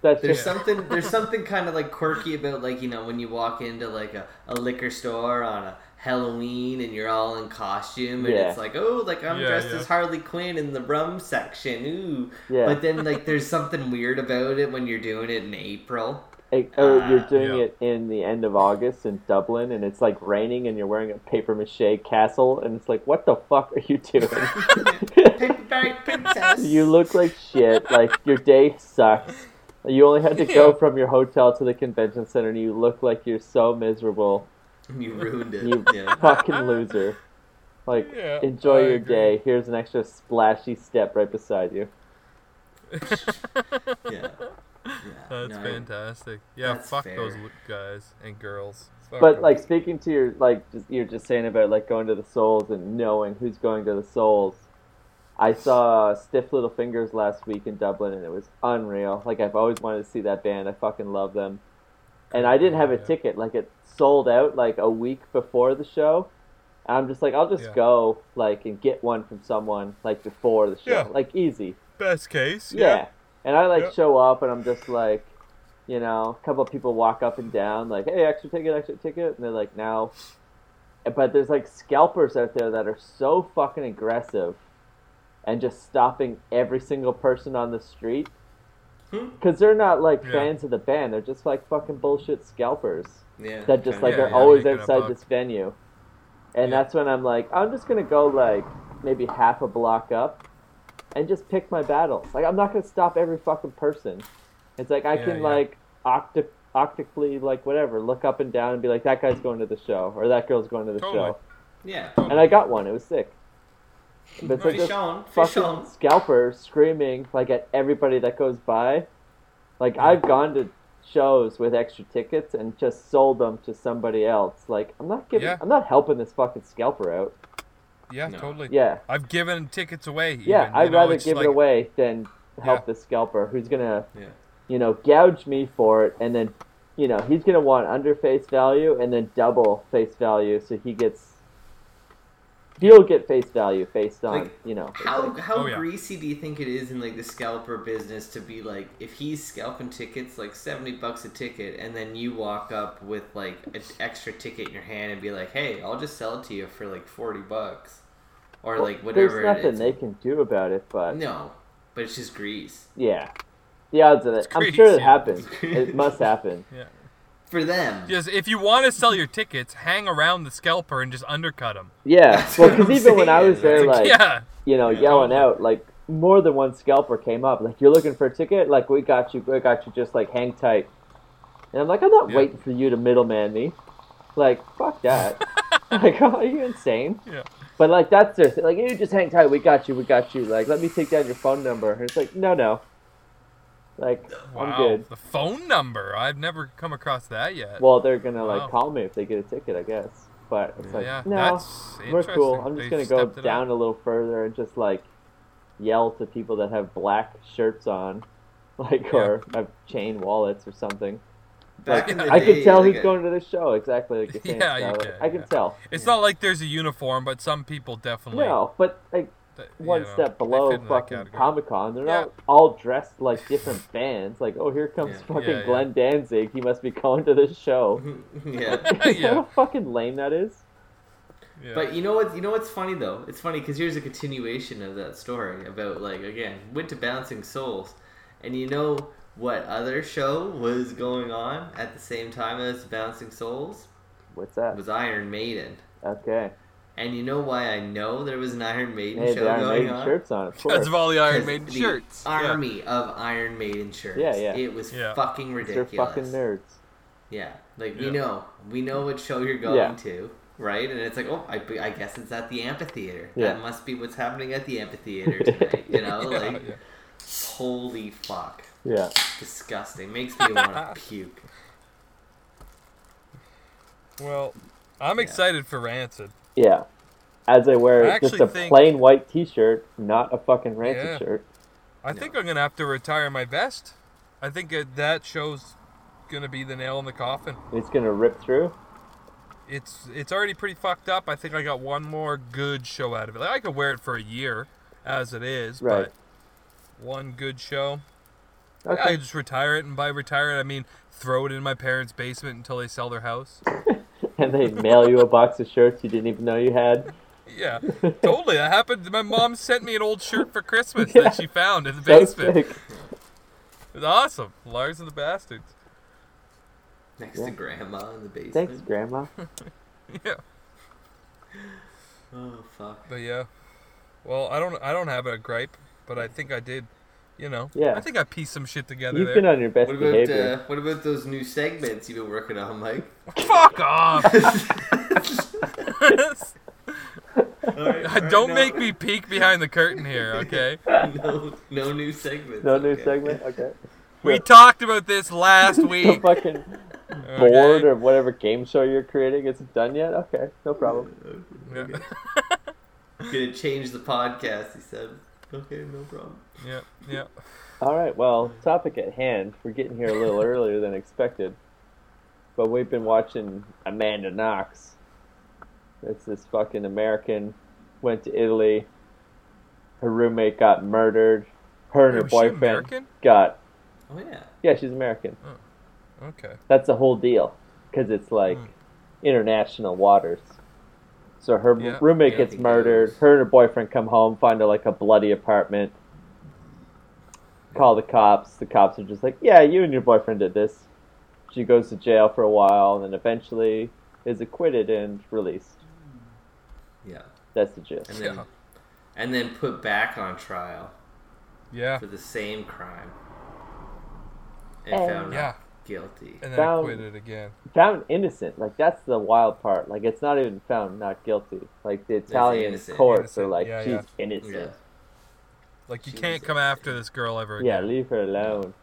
That's There's just something there's something kind of like quirky about like you know when you walk into like a, a liquor store on a Halloween and you're all in costume and Yeah. it's like oh like I'm Yeah, dressed yeah. as Harley Quinn in the rum section ooh Yeah. but then like there's something weird about it when you're doing it in April It, or Ah, you're doing yeah. it in the end of August in Dublin, and it's like raining, and you're wearing a paper mache castle, and it's like, what the fuck are you doing? paper princess you look like shit. Like your day sucks. You only had to go Yeah. from your hotel to the convention center, and you look like you're so miserable. you ruined it You yeah fucking loser. Like, Yeah, enjoy I your agree. day. Here's an extra splashy step right beside you. yeah yeah That's no, fantastic. Yeah, That's fuck fair. those guys and girls. Fuck But 'em. like speaking to your like just, you're just saying about like going to the Souls and knowing who's going to the Souls. I saw Stiff Little Fingers last week in Dublin and it was unreal. Like I've always wanted to see that band. I fucking love them. And I didn't have a Yeah. ticket. Like it sold out like a week before the show. And I'm just like I'll just Yeah. go like and get one from someone like before the show. Yeah. Like easy. best case. Yeah. And I like Yeah. show up and I'm just like, you know, a couple of people walk up and down like, hey, extra ticket, extra ticket, and they're like, no. But there's like scalpers out there that are so fucking aggressive and just stopping every single person on the street. Hmm. Because they're not like Yeah. fans of the band, they're just like fucking bullshit scalpers yeah that just like Yeah, are yeah, always outside this venue. And Yeah. that's when I'm like, I'm just gonna go like maybe half a block up and just pick my battles. Like I'm not gonna stop every fucking person. It's like I Yeah, can yeah. like octi- optically like whatever, look up and down and be like, that guy's going to the show or that girl's going to the Totally. show. yeah And I got one, it was sick. But it's like this on fucking on scalper screaming like at everybody that goes by. Like I've gone to shows with extra tickets and just sold them to somebody else. Like I'm not giving, Yeah. I'm not helping this fucking scalper out. Yeah, No. totally. Yeah, I've given tickets away. yeah. I'd you know, rather give like- it away than help Yeah. the scalper who's gonna, yeah you know, gouge me for it, and then, you know, he's gonna want under face value and then double face value, so he gets. He'll get face value based on, Like, you know. How like- how Oh, yeah. greasy do you think it is in like the scalper business to be like if he's scalping tickets like seventy bucks a ticket and then you walk up with like an extra ticket in your hand and be like, hey, I'll just sell it to you for like forty bucks or like whatever. There's nothing it they can do about it, but No, but it's just grease Yeah. The odds of it. It's I'm sure it happens. It must happen. Yeah. For them. Just if you want to sell your tickets, hang around the scalper and just undercut him. Yeah. That's well, because I'm even when I was there, That's like, yeah. you know, Yeah, yelling out, like, more than one scalper came up. Like, you're looking for a ticket? Like, we got you. We got you. Just, like, hang tight. And I'm like, I'm not Yeah. waiting for you to middleman me. Like, fuck that. like, are you insane? Yeah. But, like, that's their thing. Like, you just hang tight. We got you. We got you. Like, let me take down your phone number. And it's like, no, no. Like, Wow. I'm good. The phone number. I've never come across that yet. Well, they're gonna Wow. like call me if they get a ticket, I guess. But it's like, yeah, no, that's we're cool. I'm just They've gonna go stepped up. down a little further and just like yell to people that have black shirts on, like Yeah. or have chain wallets or something. Back Like, in the I day, can tell like who's a- uh, going to the show exactly like you're saying. Yeah, you can, I can yeah. tell. It's not like there's a uniform, but some people definitely. No, but like th- one know, step below fit in that fucking. Comic Con, they're Yeah. not all dressed like different bands. Like, oh, here comes Yeah. fucking Yeah, yeah. Glenn Danzig. He must be going to this show. yeah. you know Yeah. how fucking lame that is? Yeah. But you know what? You know what's funny though? It's funny because here's a continuation of that story about like again went to Bouncing Souls, And you know what other show was going on at the same time as Bouncing Souls? What's It that? was Iron Maiden. Okay. And you know why I know there was an Iron Maiden Hey, show the Iron going Maiden on? shirts on, of Because course. of all the Iron Maiden the shirts. Yeah. Army of Iron Maiden shirts. Yeah, yeah. It was Yeah. fucking They're ridiculous. fucking nerds. Yeah, like Yeah. we know, we know what show you're going Yeah. to, right? And it's like, oh, I, I guess it's at the amphitheater. Yeah. That must be what's happening at the amphitheater tonight. You know, Yeah, like yeah. holy fuck, Yeah. disgusting. Makes me want to puke. Well, I'm excited for Rancid. Yeah. As I wear I just a think- plain white T-shirt, not a fucking rancid Yeah. shirt. I think I'm gonna have to retire my vest. I think uh, that show's gonna be the nail in the coffin. It's gonna rip through. It's it's already pretty fucked up. I think I got one more good show out of it. Like, I could wear it for a year, as it is, Right. but one good show. I Okay. just retire it, and by retire it, I mean throw it in my parents' basement until they sell their house. and they mail you a box of shirts you didn't even know you had. Yeah, totally. That happened. My mom sent me an old shirt for Christmas Yeah. that she found in the So basement. sick. It was awesome. Lars and the Bastards. Next Yeah. to Grandma in the basement. Thanks, Grandma. Yeah, Oh fuck. but yeah. Well, I don't. I don't have a gripe, but I think I did. You know. Yeah. I think I pieced some shit together You've there. been on your best What about behavior. uh, what about those new segments you've been working on, Mike? Fuck off! Alright, don't alright, make me peek behind the curtain here, okay? no, no new segments. no new okay. segment. Okay. We talked about this last the week. fucking okay? board or whatever game show you're creating isn't done yet. Okay, no problem. Yeah. Gonna change the podcast. He said. Okay, no problem. Yeah, yeah. All right. Well, topic at hand. We're getting here a little earlier than expected, but we've been watching Amanda Knox. It's this fucking American. Went to Italy. Her roommate got murdered. Her and her boyfriend got. Oh yeah. Yeah, she's American. Oh, Okay. That's the whole deal, because it's like Hmm. international waters. So her Yeah. roommate Yeah, gets murdered. Her and her boyfriend come home, find her like a bloody apartment. Call the cops. The cops are just like, "Yeah, you and your boyfriend did this." She goes to jail for a while, and then eventually is acquitted and released. Yeah. That's the gist. And then Yeah. and then put back on trial Yeah. for the same crime. And And- found Yeah. guilty. And then Found- acquitted again. Found innocent. Like that's the wild part. Like it's not even found not guilty. Like the Italian innocent. courts Innocent. are like, Yeah, she's yeah. innocent. Yeah. Like you She can't come after this girl ever Yeah, leave her alone.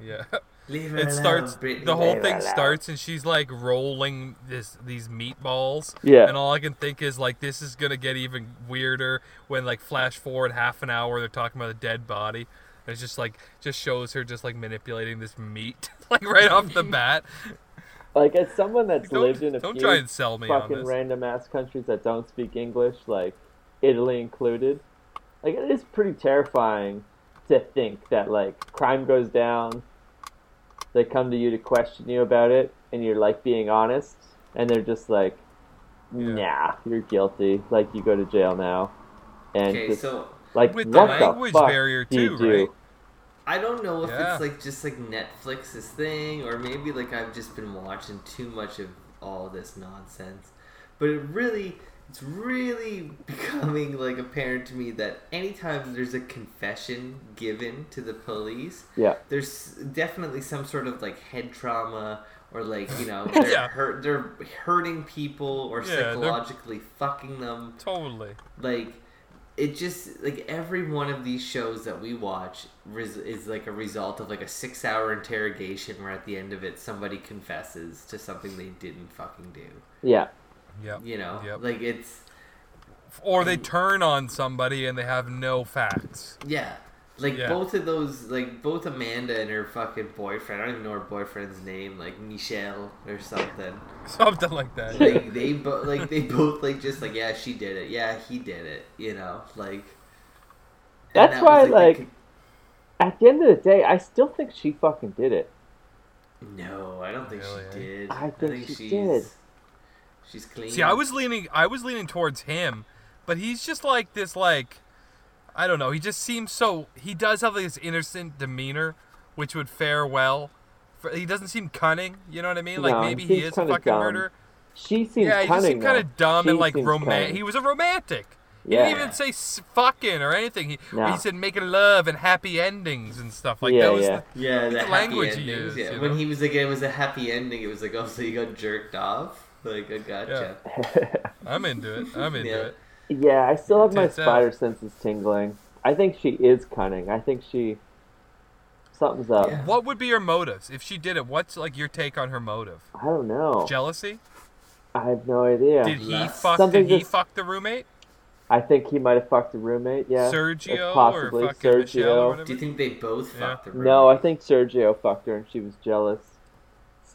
Yeah. Leave her It alone, starts. Britney. The whole Leave thing starts, and she's like rolling this these meatballs. Yeah. And all I can think is like this is gonna get even weirder when like flash forward half an hour they're talking about a dead body. And it's just like just shows her just like manipulating this meat like right off the bat. Like as someone that's Don't, lived in a don't few try and sell me on fucking this. random ass countries that don't speak English, like Italy included, like it is pretty terrifying to think that like crime goes down, they come to you to question you about it, and you're like being honest, and they're just like, Yeah. nah, you're guilty, like you go to jail now, and Okay, just, so like With the what language fuck barrier do too, do? right? I don't know if Yeah. it's like just like Netflix's thing, or maybe like I've just been watching too much of all this nonsense. But it really, it's really becoming like apparent to me that anytime there's a confession given to the police, Yeah, there's definitely some sort of like head trauma or like you know they're Yeah. hurt, they're hurting people or Yeah, they're- psychologically fucking them Totally. like it just like every one of these shows that we watch res- is like a result of like a six hour interrogation where at the end of it somebody confesses to something they didn't fucking do yeah, Yep. you know Yep. like it's Or they turn on somebody and they have no facts. yeah like Yeah. both of those like both amanda and her fucking boyfriend i don't even know her boyfriend's name like michelle or something Something like that. like they both like they both like just like yeah she did it yeah he did it you know like That's that why, was, the like- con- At the end of the day, I still think she fucking did it. No, I don't think Really, eh? she did. I think she she's, did. She's clean. See, I was leaning I was leaning towards him, but he's just like this like I don't know. He just seems so. He does have like this innocent demeanor, which would fare well. For, he doesn't seem cunning. You know what I mean? Like No, maybe he is a fucking dumb. murderer. She seems yeah, he just cunning. seemed kind of dumb She and like romantic. He was a romantic. He didn't even say s- fucking or anything. He, No. he said making love and happy endings and stuff like Yeah, that. Was yeah. Yeah, the, the happy language he used, yeah, you when he was like, it was a happy ending. It was like, oh, so you got jerked off. Like, I gotcha. The, I'm into it. I'm into Yeah. it. Yeah, I still have my Tits out. spider senses tingling. I think she is cunning. I think she something's up. Yeah. What would be her motives if she did it? What's like your take on her motive? I don't know. Jealousy? I have no idea. Did he Lust. fuck? Something Did he just- fuck the roommate? I think he might have fucked the roommate. Yeah, Sergio possibly or fucking Michelle or Do you think they both Yeah. fucked the No, I think Sergio fucked her and she was jealous.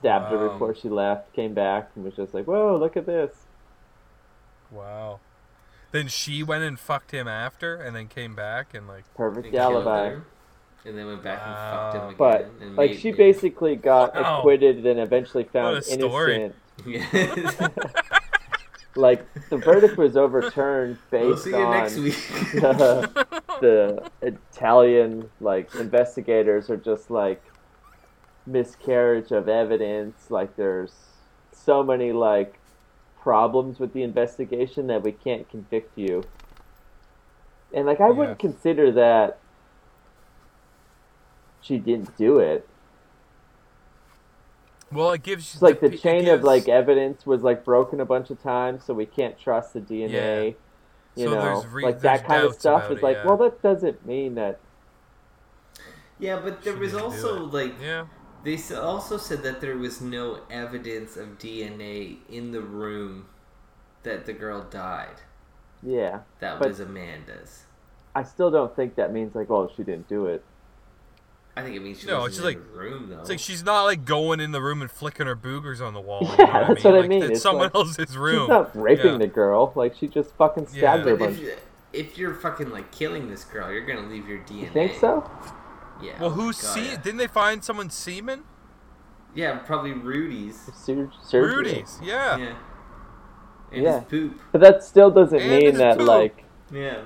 Stabbed her before she left. Came back and was just like, "Whoa, look at this." Wow. Then she went and fucked him after, and then came back and like. Perfect And alibi. And then went back Wow. and fucked him again. But and like made- she made- basically got Wow. acquitted and eventually found a story. innocent. Like the verdict was overturned based we'll see you on next week. the, the Italian like investigators are just like miscarriage of evidence. Like there's so many like problems with the investigation that we can't convict you. And like I wouldn't consider that she didn't do it. Well, it gives. It's like the it chain of like evidence was like broken a bunch of times, so we can't trust the DNA. You So know, there's re- like there's that kind of stuff is it, like, yeah. well, that doesn't mean that. yeah, but there She was also like Yeah. They also said that there was no evidence of DNA in the room that the girl died. Yeah, That was Amanda's. I still don't think that means like, well, she didn't do it. I think it means she No, wasn't it's in like- the room though. It's like she's not like going in the room and flicking her boogers on the wall. you Yeah, know what that's I what mean? I mean. It's It's someone like- else's room. She's not raping Yeah. the girl. Like she just fucking stabbed Yeah. her But if, if you're fucking like killing this girl, you're gonna leave your DNA. You think so? Yeah. Well, who's God, see? yeah. Didn't they find someone's semen? Yeah, probably Rudy's. Ser- Sergio. Rudy's. Yeah. Yeah. And Yeah. his poop. But that still doesn't And mean that poop. like. Yeah.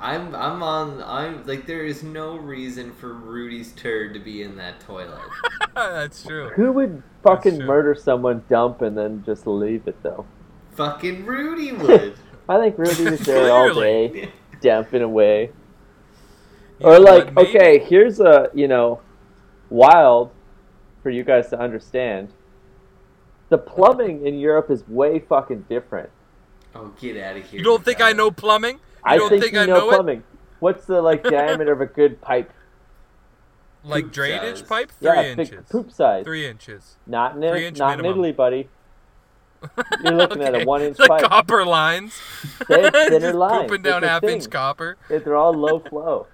I'm I'm on I'm like there is no reason for Rudy's turd to be in that toilet. That's true. Who would fucking murder someone, dump, and then just leave it though? Fucking Rudy would. I think Rudy was there all Clearly. day, dumping away. You or know like, what, okay, here's a you know, wild for you guys to understand. The plumbing in Europe is way fucking different. oh, get out of here. You don't think I know plumbing? You I don't think, think you I know know it? plumbing. What's the like diameter of a good pipe? Like Poop drainage size. pipe? Three yeah, inches. big poop size. Three inches. Not in three inch not in. Italy, buddy. You're looking at a one-inch the pipe. copper lines. They have thinner Just lines. Pooping down It's a half inch copper. They're all low flow.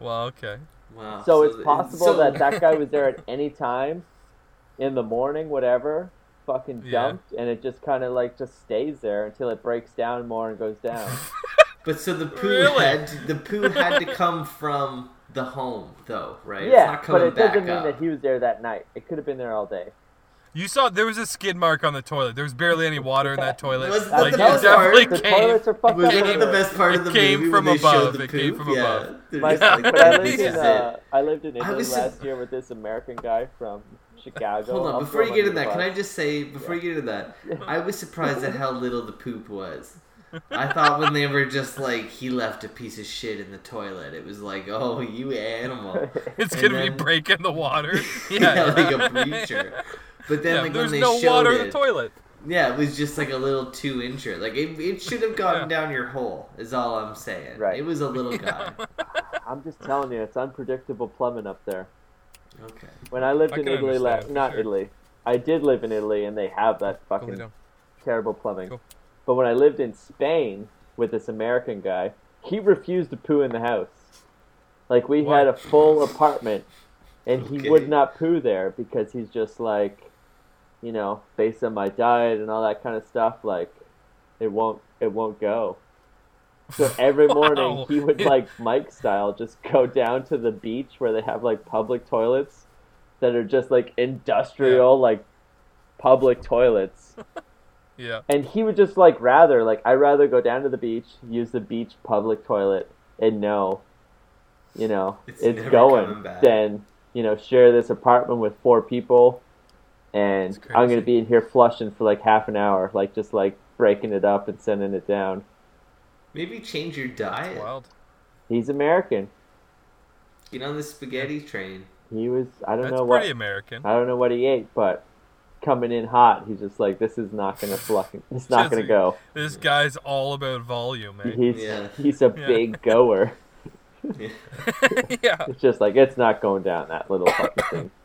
Well, okay. Wow. So it's possible so- that that guy was there at any time, in the morning, whatever, fucking Yeah. dumped, and it just kind of like just stays there until it breaks down more and goes down. But so the poo Really? had to, the poo had to come from the home though, right? it's yeah, not but coming it doesn't back mean up. that he was there that night. It could have been there all day. You saw there was a skid mark on the toilet. There was barely any water in that toilet. Was that like the it best definitely part? The toilets are fucked Was up. That the best part of it the came movie from when above. showed the It came from yeah. above. They're My, just like, but I lived in is uh. I lived in Italy was- last year with this American guy from Chicago. Hold on, I'll before you get under in the that, can I just say before you get into that, I was surprised at how little the poop was. I thought when they were just like he left a piece of shit in the toilet, it was like, oh, you animal. It's And gonna then- be breaking the water. Yeah, Yeah, like a breacher. But then, Yeah, like there's when they no showed water it, in the toilet. yeah, it was just like a little two incher. Like it, it should have gone Yeah. down your hole. Is all I'm saying. Right. It was a little guy. I'm just telling you, it's unpredictable plumbing up there. Okay. When I lived I in Italy, la- not sure. Italy, I did live in Italy, and they have that fucking me terrible plumbing. Cool. But when I lived in Spain with this American guy, he refused to poo in the house. Like we What? had a full apartment, and he would not poo there because he's just like, you know, based on my diet and all that kind of stuff, like it won't it won't go. So every morning Wow. he would like Mike style just go down to the beach where they have like public toilets that are just like industrial like public toilets Yeah. and he would just like rather like I'd rather go down to the beach, use the beach public toilet and know, you know, It's it's, going, coming back. then you know, share this apartment with four people, and I'm gonna be in here flushing for like half an hour, like just like breaking it up and sending it down. Maybe change your It's diet. wild. He's American. Get on the spaghetti train. He was. I don't That's know pretty what. American. I don't know what he ate, but coming in hot, he's just like, this is not gonna fucking. It's not gonna go. This guy's all about volume, eh? He's Yeah. he's a Yeah. big goer. yeah, It's just like it's not going down that little fucking thing.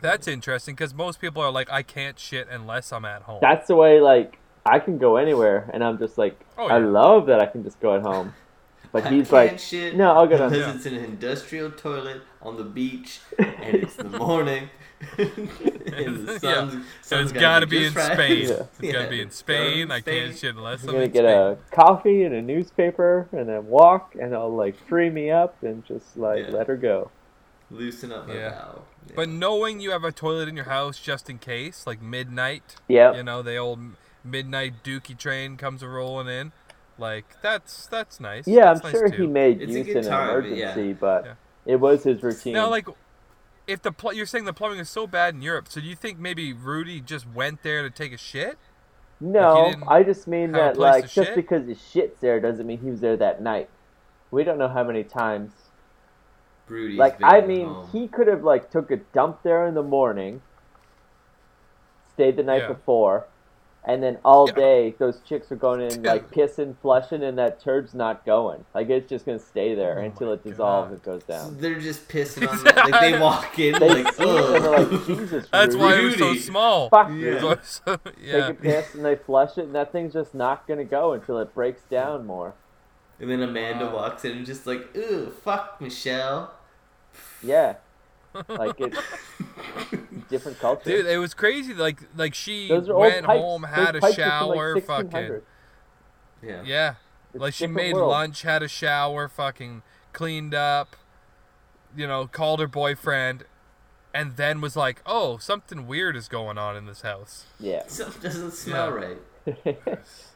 that's interesting because most people are like, I can't shit unless I'm at home. That's the way. Like I can go anywhere, and I'm just like, Oh, I love that I can just go at home. But I he's can't like, shit no, I'll go down. because it's an industrial toilet on the beach and it's the morning. and the Yeah. sun's, So it's got to be be in right. Spain. Yeah. It's got to be in it's Spain. I can't shit unless I'm I'm, gonna in get Spain. a coffee and a newspaper, and then walk, and I'll like free me up and just like Yeah. let her go. Loosen up my Yeah. valve. Yeah. But knowing you have a toilet in your house just in case, like midnight, Yeah. you know, the old midnight dookie train comes a rolling in, like that's that's nice. Yeah, I'm nice sure too. he made It's use good in an time, but emergency, yeah. but Yeah. it was his routine. Now, like, if the pl- you're saying the plumbing is so bad in Europe, so do you think maybe Rudy just went there to take a shit? no, didn't I just mean that like just shit? because his shit's there doesn't mean he was there that night. We don't know how many times. Brody's like I mean, home. he could have like took a dump there in the morning, stayed the night Yeah. before, and then all Yeah. day those chicks are going in Dude. like pissing, flushing, and that turd's not going. Like it's just gonna stay there Oh until it dissolves God. and goes So down. they're just pissing on the, like they walk in They like see it and they're like, Jesus, That's Rudy, why it was so small. fuck Yeah. you. So- so- yeah. Take a piss and they flush it, and that thing's just not gonna go until it breaks down more. And then Amanda Wow. walks in and just like, ooh, fuck Michelle. Yeah, like it's different culture. Dude, it was crazy. Like, like she Those are old went pipes. home, Those had a pipes are from, like, shower, fucking Yeah. yeah. It's like she made world. lunch, had a shower, fucking cleaned up, you know, called her boyfriend, and then was like, "Oh, something weird is going on in this house." Yeah. Something doesn't smell Yeah. right.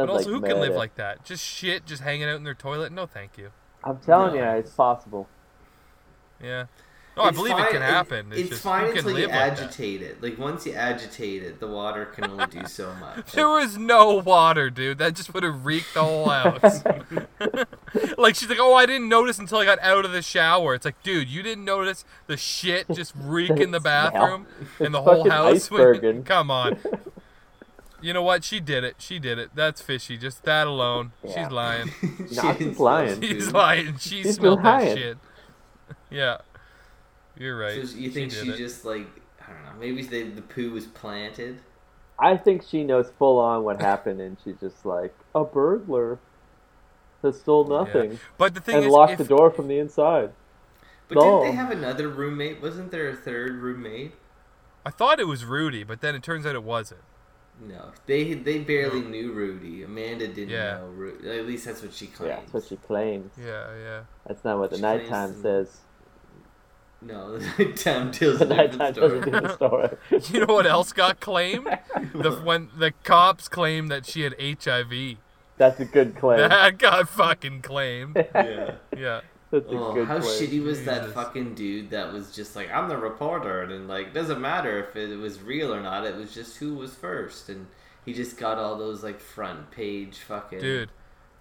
But also, like who can live murder. like that? Just shit, just hanging out in their toilet? No, thank you. I'm telling No. you, it's possible. Yeah. No, I believe fine- it can happen. It's, It's, just fine who can until you live like that? agitate it. Like once you agitate it, the water can only do so much. There was no water, dude. That just would have reeked the whole house. like she's like, "Oh, I didn't notice until I got out of the shower." It's like, dude, you didn't notice the shit just reek in the Smell. bathroom and It's the whole fucking house. iceberging. Come on. You know what? She did it. She did it. That's fishy. Just that alone. Yeah. She's lying. She Not didn't just smell lying. She's dude. lying. She She's smelled that lying. shit. Yeah. You're right. So you think did she, just like I don't know? Maybe they, the poo was planted. I think she knows full on what happened, and she's just like a burglar has stole nothing But the thing and is, locked if, the door from the inside. But No. didn't they have another roommate? Wasn't there a third roommate? I thought it was Rudy, but then it turns out it wasn't. No, they they barely knew Rudy. Amanda didn't Yeah. know Rudy. At least that's what she claims. Yeah, that's what she claims. Yeah, yeah. That's not what the She claims nighttime to- says. No, the nighttime tells The a different nighttime story. doesn't do the story. You know what else got claimed? The when the cops claimed that she had HIV. That's a good claim. That got fucking claimed. yeah. Yeah. That's a Oh, good how claim. shitty was that Jesus. fucking dude that was just like, I'm the reporter, and like, doesn't matter if it was real or not. It was just who was first, and he just got all those like front page fucking. Dude,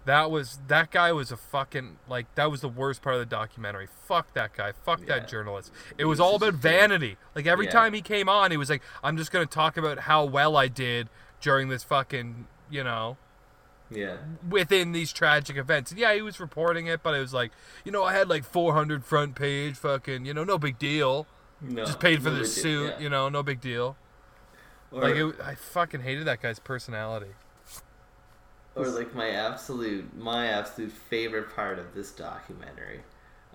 that was that guy was a fucking like that was the worst part of the documentary. Fuck that guy. Fuck Yeah. that journalist. It He was was all about dick. vanity. Like every Yeah. time he came on, he was like, "I'm just gonna talk about how well I did during this fucking, you know, Yeah. within these tragic events." And yeah, he was reporting it, but it was like, you know, I had like 400 front page, fucking, you know, no big deal. No. Just paid for no, the suit, yeah. you know, no big deal. Or, Like it, I fucking hated that guy's personality. or like my absolute, my absolute favorite part of this documentary.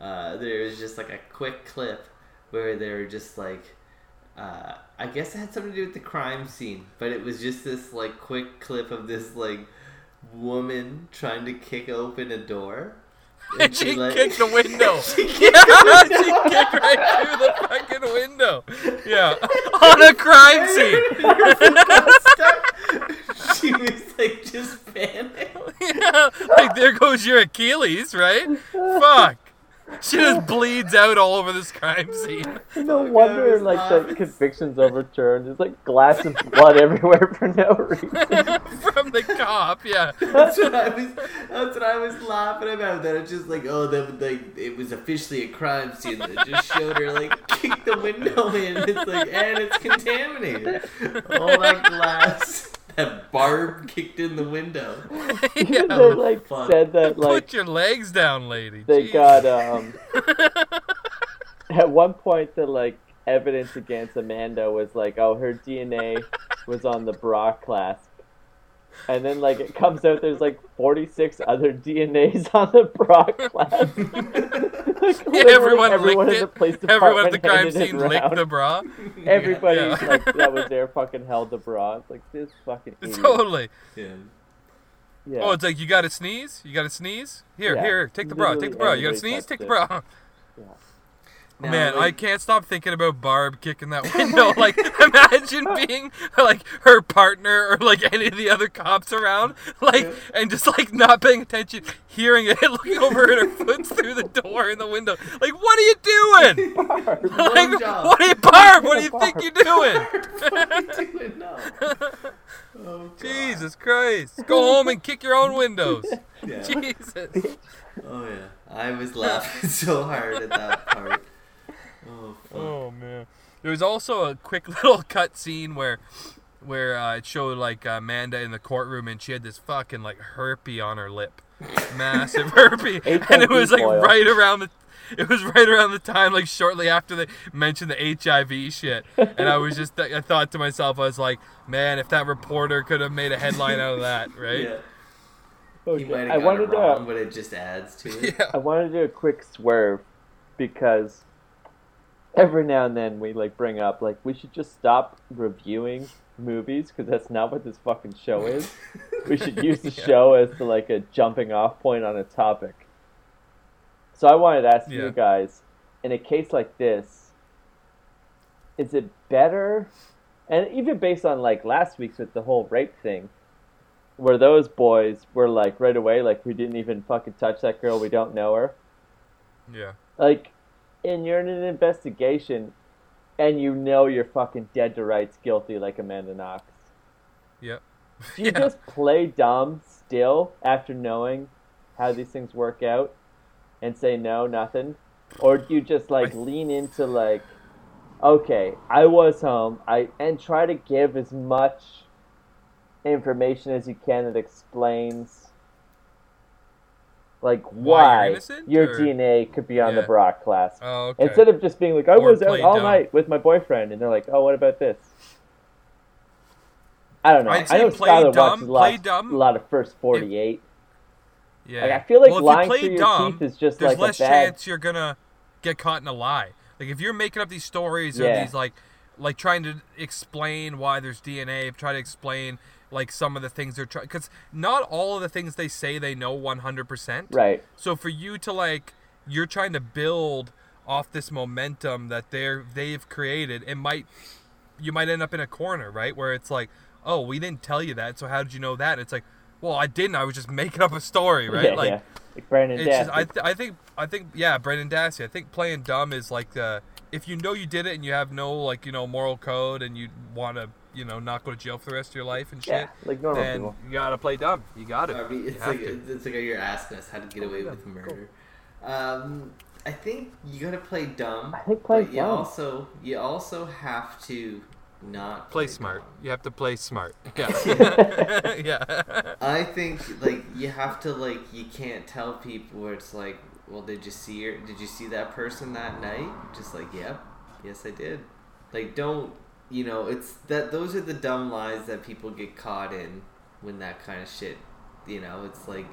Uh, there was just like a quick clip where they were just like, uh, I guess it had something to do with the crime scene, but it was just this like quick clip of this like woman trying to kick open a door. And she like- kicked the window. She kicked yeah, the she kicked right through the fucking window. Yeah, on a crime scene. she was like just panicked. yeah, like there goes your Achilles, right? Fuck. She just bleeds out all over this crime scene. No Fuck, wonder was like the conviction's overturned. There's like glass and blood everywhere for no reason. From the cop, yeah. That's what I was. That's what I was laughing about. That it's just like, oh, that like it was officially a crime scene. That just showed her like kick the window in. It's like, and it's contaminated. All that glass. That barb kicked in the window. yeah. they like fuck. said that like Put your legs down, lady. they Jeez. got um at one point the like evidence against Amanda was like, oh, her DNA was on the bra clasp. And then like it comes out there's like 46 other DNAs on the bra clasp. like, Yeah, everyone, everyone licked in it. the police Everyone at the crime scene licked the bra. Everybody Yeah. like that was there fucking held the bra. It's like this fucking idiot. Totally. Yeah. Yeah. Oh, it's like you got to sneeze. You got to sneeze. Here, Yeah. here, take the bra. Take the bra. You got to sneeze. Take the everybody bra. Yeah. Now, Man, I can't stop thinking about Barb kicking that window. like, imagine being like her partner or like any of the other cops around, like, Yeah. and just like not paying attention, hearing it, looking over at her foot through the door in the window. Like, what are you doing? like, what are you, Barb? What do you Barb. think you're doing? What are you doing? No. Oh, Jesus Christ! Go home and kick your own windows. Yeah. Jesus. Oh yeah. I was laughing so hard at that part. Oh fuck. Oh man. There was also a quick little cut scene where where uh, it showed like Amanda in the courtroom and she had this fucking like herpy on her lip. Massive herpy. and it was like foil. right around the it was right around the time like shortly after they mentioned the HIV shit. And I was just I thought to myself I was like, man, if that reporter could have made a headline out of that, right? Yeah. Okay. He might I got wanted it wrong, to but it just adds to it. Yeah. I wanted to do a quick swerve because every now and then we like bring up like we should just stop reviewing movies because that's not what this fucking show is. We should use the Yeah. show as the, like a jumping off point on a topic. So I wanted to ask Yeah. you guys, in a case like this, is it better? And even based on like last week's with the whole rape thing, where those boys were like right away, like we didn't even fucking touch that girl, we don't know her. Yeah. Like, and you're in an investigation, and you know you're fucking dead to rights guilty, like Amanda Knox. Yep. Do you Yeah. just play dumb still after knowing how these things work out, and say no, nothing, or do you just like I- lean into like, okay, I was home, I and try to give as much information as you can that explains like Why why, your or- DNA could be on the Brock class. Oh, okay. Instead of just being like, I Or was out all dumb. night with my boyfriend, and they're like, oh, what about this? I don't know. I'd I know Skylar dumb, watches a play lot, dumb. a lot of first 48. yeah. Like, I feel like well, lying through your dumb, teeth is just there's like a less bad- chance you're gonna get caught in a lie. Like if you're making up these stories or Yeah. these like like trying to explain why there's DNA, try to explain like some of the things they're trying because not all of the things they say they know 100%. Right. So for you to like you're trying to build off this momentum that they're they've created, it might you might end up in a corner, right? Where it's like, "Oh, we didn't tell you that. So how did you know that?" It's like, "Well, I didn't. I was just making up a story, right?" Yeah, like yeah. Like Brendan it's just, I, th- I think I think yeah, brendan Dassey. I think playing dumb is like uh, if you know you did it and you have no like you know moral code and you want to you know not go to jail for the rest of your life and shit, yeah, like normal then people. you gotta play dumb. You got it. I mean, it's have like to. it's like you're asking us how to get away yeah, with go. murder. Um, I think you gotta play dumb. I think play but you dumb. also you also have to not play smart. dumb. You have to play smart. Yeah. yeah. I think like you have to like you can't tell people where it's like, well, did you see her? Did you see that person that night? Just like, yep, yes, I did. Like, don't you know? It's that those are the dumb lies that people get caught in when that kind of shit. You know, it's like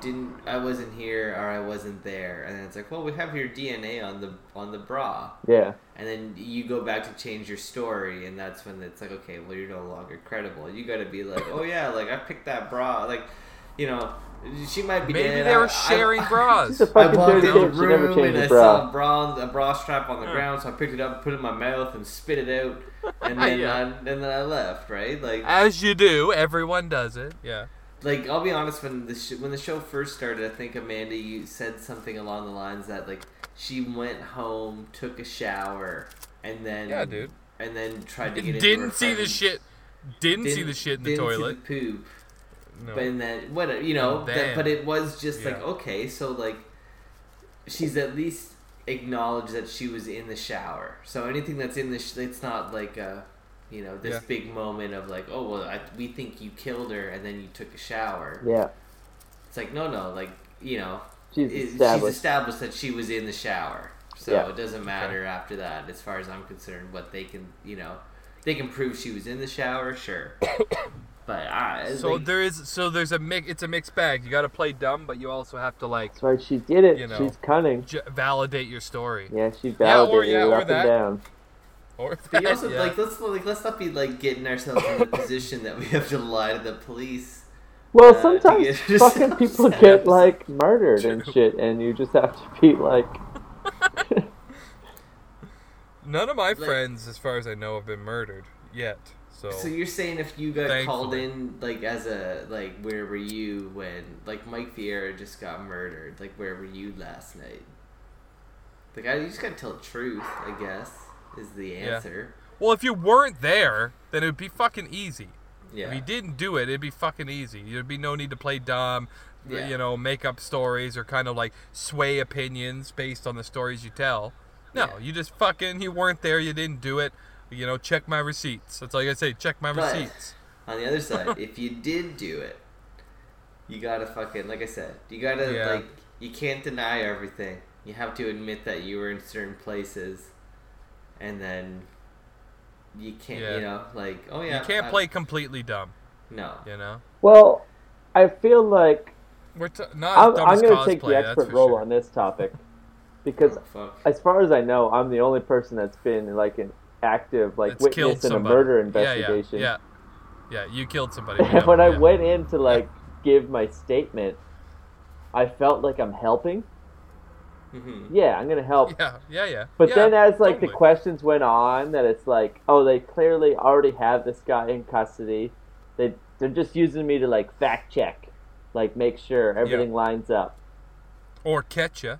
didn't I wasn't here or I wasn't there, and it's like, well, we have your DNA on the on the bra, Yeah. and then you go back to change your story, and that's when it's like, okay, well, you're no longer credible. You got to be like, oh yeah, like I picked that bra, like, you know, she might be Maybe dead. they were I- sharing I- bras. She's a I fucking walked in the bitch. She never room and a I bra. saw a bra, a bra strap on the Huh. ground, so I picked it up, put it in my mouth, and spit it out, and then Yeah. I, and then I left. Right, like As you do, everyone does it. Yeah. like I'll be honest when the sh- when the show first started, I think Amanda you said something along the lines that like she went home, took a shower, and then Yeah, dude. and then tried to get into Didn't her see the shit. Didn't, see didn't- the shit in the didn't see toilet. the poop. No. But then what you know, that, but it was just like okay, so like she's at least acknowledged that she was in the shower. So anything that's in the sh- it's not like a you know this Yeah. big moment of like oh well I, we think you killed her and then you took a shower. Yeah, It's like no no like you know she's it- she's established. established that she was in the shower. So Yeah. it doesn't matter after that as far as I'm concerned. What they can you know they can prove she was in the shower sure. But I So like, there is so there's a mix. It's a mixed bag. You got to play dumb, but you also have to like That's right. She did it. You know. She's cunning. j- validate your story. Yeah, she Yeah, or- validated yeah, it or up that. and down. Or But you also yeah. like let's like let's not be like getting ourselves in the position that we have to lie to the police. Well, Uh, sometimes fucking people set get like murdered and shit, and you just have to be like, None of my friends, as far as I know, have been murdered yet. So, So you're saying if you got Thankfully. called in like as a like where were you when like Mike Vieira just got murdered? Like where were you last night? Like I you just gotta tell the truth, I guess, is the answer. well, if you weren't there, then it would be fucking easy. Yeah. If you didn't do it, it'd be fucking easy. There'd be no need to play dumb, Yeah. you know, make up stories or kind of like sway opinions based on the stories you tell. No, Yeah. you just fucking you weren't there, you didn't do it. You know, check my receipts. That's all I gotta say. Check my But- receipts. On the other side, if you did do it, you gotta fucking like I said, you gotta Yeah. like you can't deny everything. You have to admit that you were in certain places, and then you can't. Yeah. You know, like oh yeah, you can't I- play completely dumb. No. You know, well, I feel like we're t- not I'm, dumb I'm going to cosplay. take the expert role sure. on this topic oh, because, Oh, as far as I know, I'm the only person that's been like an active like That's witness in a murder investigation. Yeah, yeah, yeah. You killed somebody. we And know, when I went in to like give my statement, I felt like I'm helping. Mhm. Yeah, I'm gonna help. Yeah, yeah, yeah. But yeah, then as like the questions went on, that it's like, oh, they clearly already have this guy in custody. They they're just using me to like fact check, like make sure everything lines up. or catch you.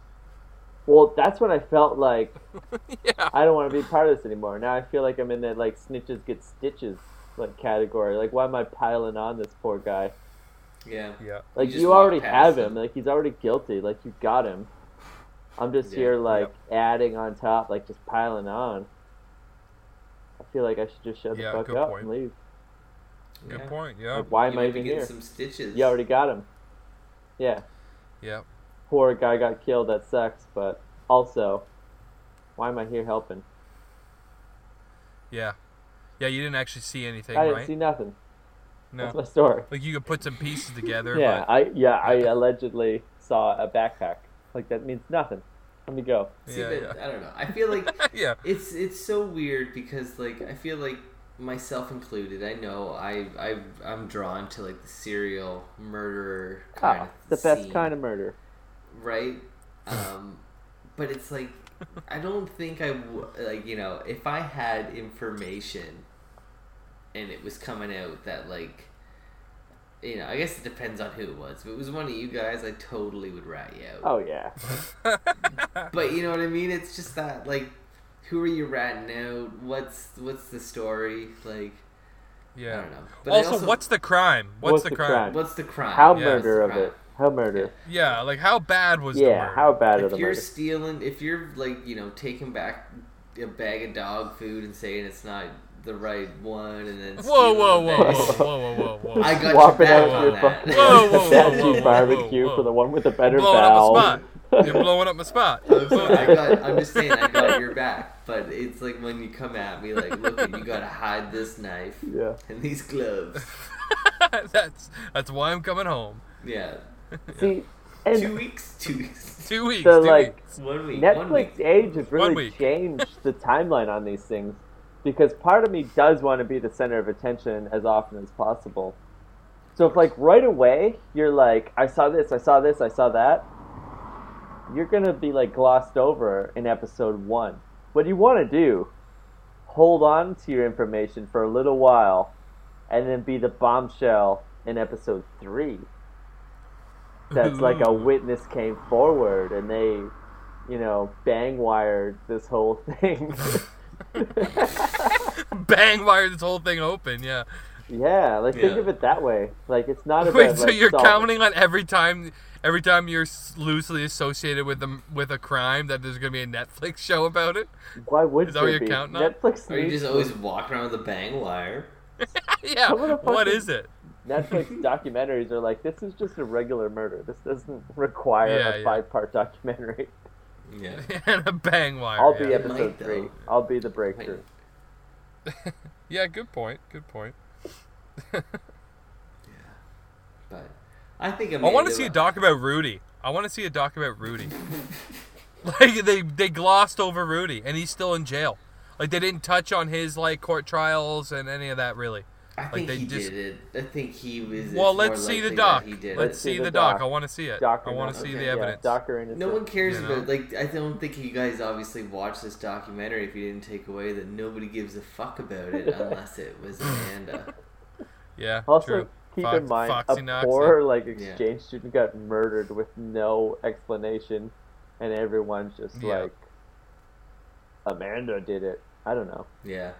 Well, that's when I felt like yeah. I don't want to be part of this anymore. Now I feel like I'm in that like snitches get stitches like category. Like why am I piling on this poor guy? Yeah. Yeah. Like You you, already have him. him. Like he's already guilty. Like you got him. I'm just Yeah. here like adding on top, like just piling on. I feel like I should just shut Yeah, the fuck up point. and leave. Good Yeah. point. Yeah. Like, why You am I even here? some stitches. You already got him. Yeah, Yeah. Poor guy got killed. That sucks. But also, why am I here helping? Yeah. Yeah. You didn't actually see anything, I didn't right? see nothing. no. That's my story. Like you could put some pieces together. Yeah, But, I yeah I allegedly saw a backpack. Like that means nothing. Let me go. See, Yeah, but yeah. I don't know. I feel like yeah. it's it's so weird because like I feel like myself included. I know I I I'm drawn to like the serial murderer kind Ah, of the best scene, kind of murder. Right? Um, but it's like I don't think I w- like you know if I had information and it was coming out that like you know I guess it depends on who it was. If it was one of you guys, I totally would rat you out. Oh yeah. But you know what I mean? It's just that like, who are you ratting out? What's what's the story? Like, Yeah. I don't know. But I Also, what's the crime? What's, What's the, the crime? crime? what's the crime? How Yeah, murder of crime. it? How murder? Yeah. Like how bad was the Yeah. murder? How bad of If the you're murder? stealing, if you're like you know taking back a bag of dog food and saying it's not the right one, and then Whoa, stealing whoa, the whoa, whoa, bag- whoa, whoa, whoa, whoa. I got your Swapping back out on your that. fucking Whoa, whoa, whoa, Hibachi whoa, whoa, barbecue whoa. for the one with the better blowing up valve. my spot. You're blowing up my spot. I got, I'm just saying, I got your back, but it's like when you come at me, like, look, you gotta hide this knife yeah. and these gloves. that's that's why I'm coming home. Yeah, See, two weeks, two weeks, Two weeks. So, two like, weeks. one week, one week. Netflix age has really changed the timeline on these things because part of me does want to be the center of attention as often as possible. So if like right away you're like, I saw this, I saw this, I saw that, you're gonna be like glossed over in episode one. What you want to do, hold on to your information for a little while, and then be the bombshell in episode three. That's like a witness came forward and they, you know, bang wired this whole thing. Bang wired this whole thing open. Yeah. yeah, like think Yeah. of it that way. Like it's not about Wait, so like, you're solve- counting on every time, every time you're loosely associated with them with a crime that there's gonna be a Netflix show about it? Why would Is that what you're be? counting on? Netflix Or you just always walk around with a bang wire. yeah. Some of the What fucking- is it? Netflix documentaries are like this is just a regular murder. This doesn't require Yeah, a yeah. five part documentary. Yeah. and a bang wire. I'll be yeah. It might, episode though. three. I'll be the breakthrough. yeah. Good point. Good point. Yeah. But I think I want to see a doc about Rudy. I want to see a doc about Rudy. like they they glossed over Rudy, and he's still in jail. Like they didn't touch on his like court trials and any of that really. I think they he just- did it. I think he was. Well, let's more see the doc. He did Let's it. see the the doc. doc. I want to see it. Doc I want to see Okay. the evidence. Yeah, Docker. No one cares You know? about like I don't think you guys obviously watched this documentary if you didn't take away that nobody gives a fuck about it unless it was Amanda. Yeah. Also, true. keep Fox- in mind Foxy a Knoxy. poor like exchange student got murdered with no explanation, and everyone's just Yeah. like, Amanda did it. I don't know. Yeah.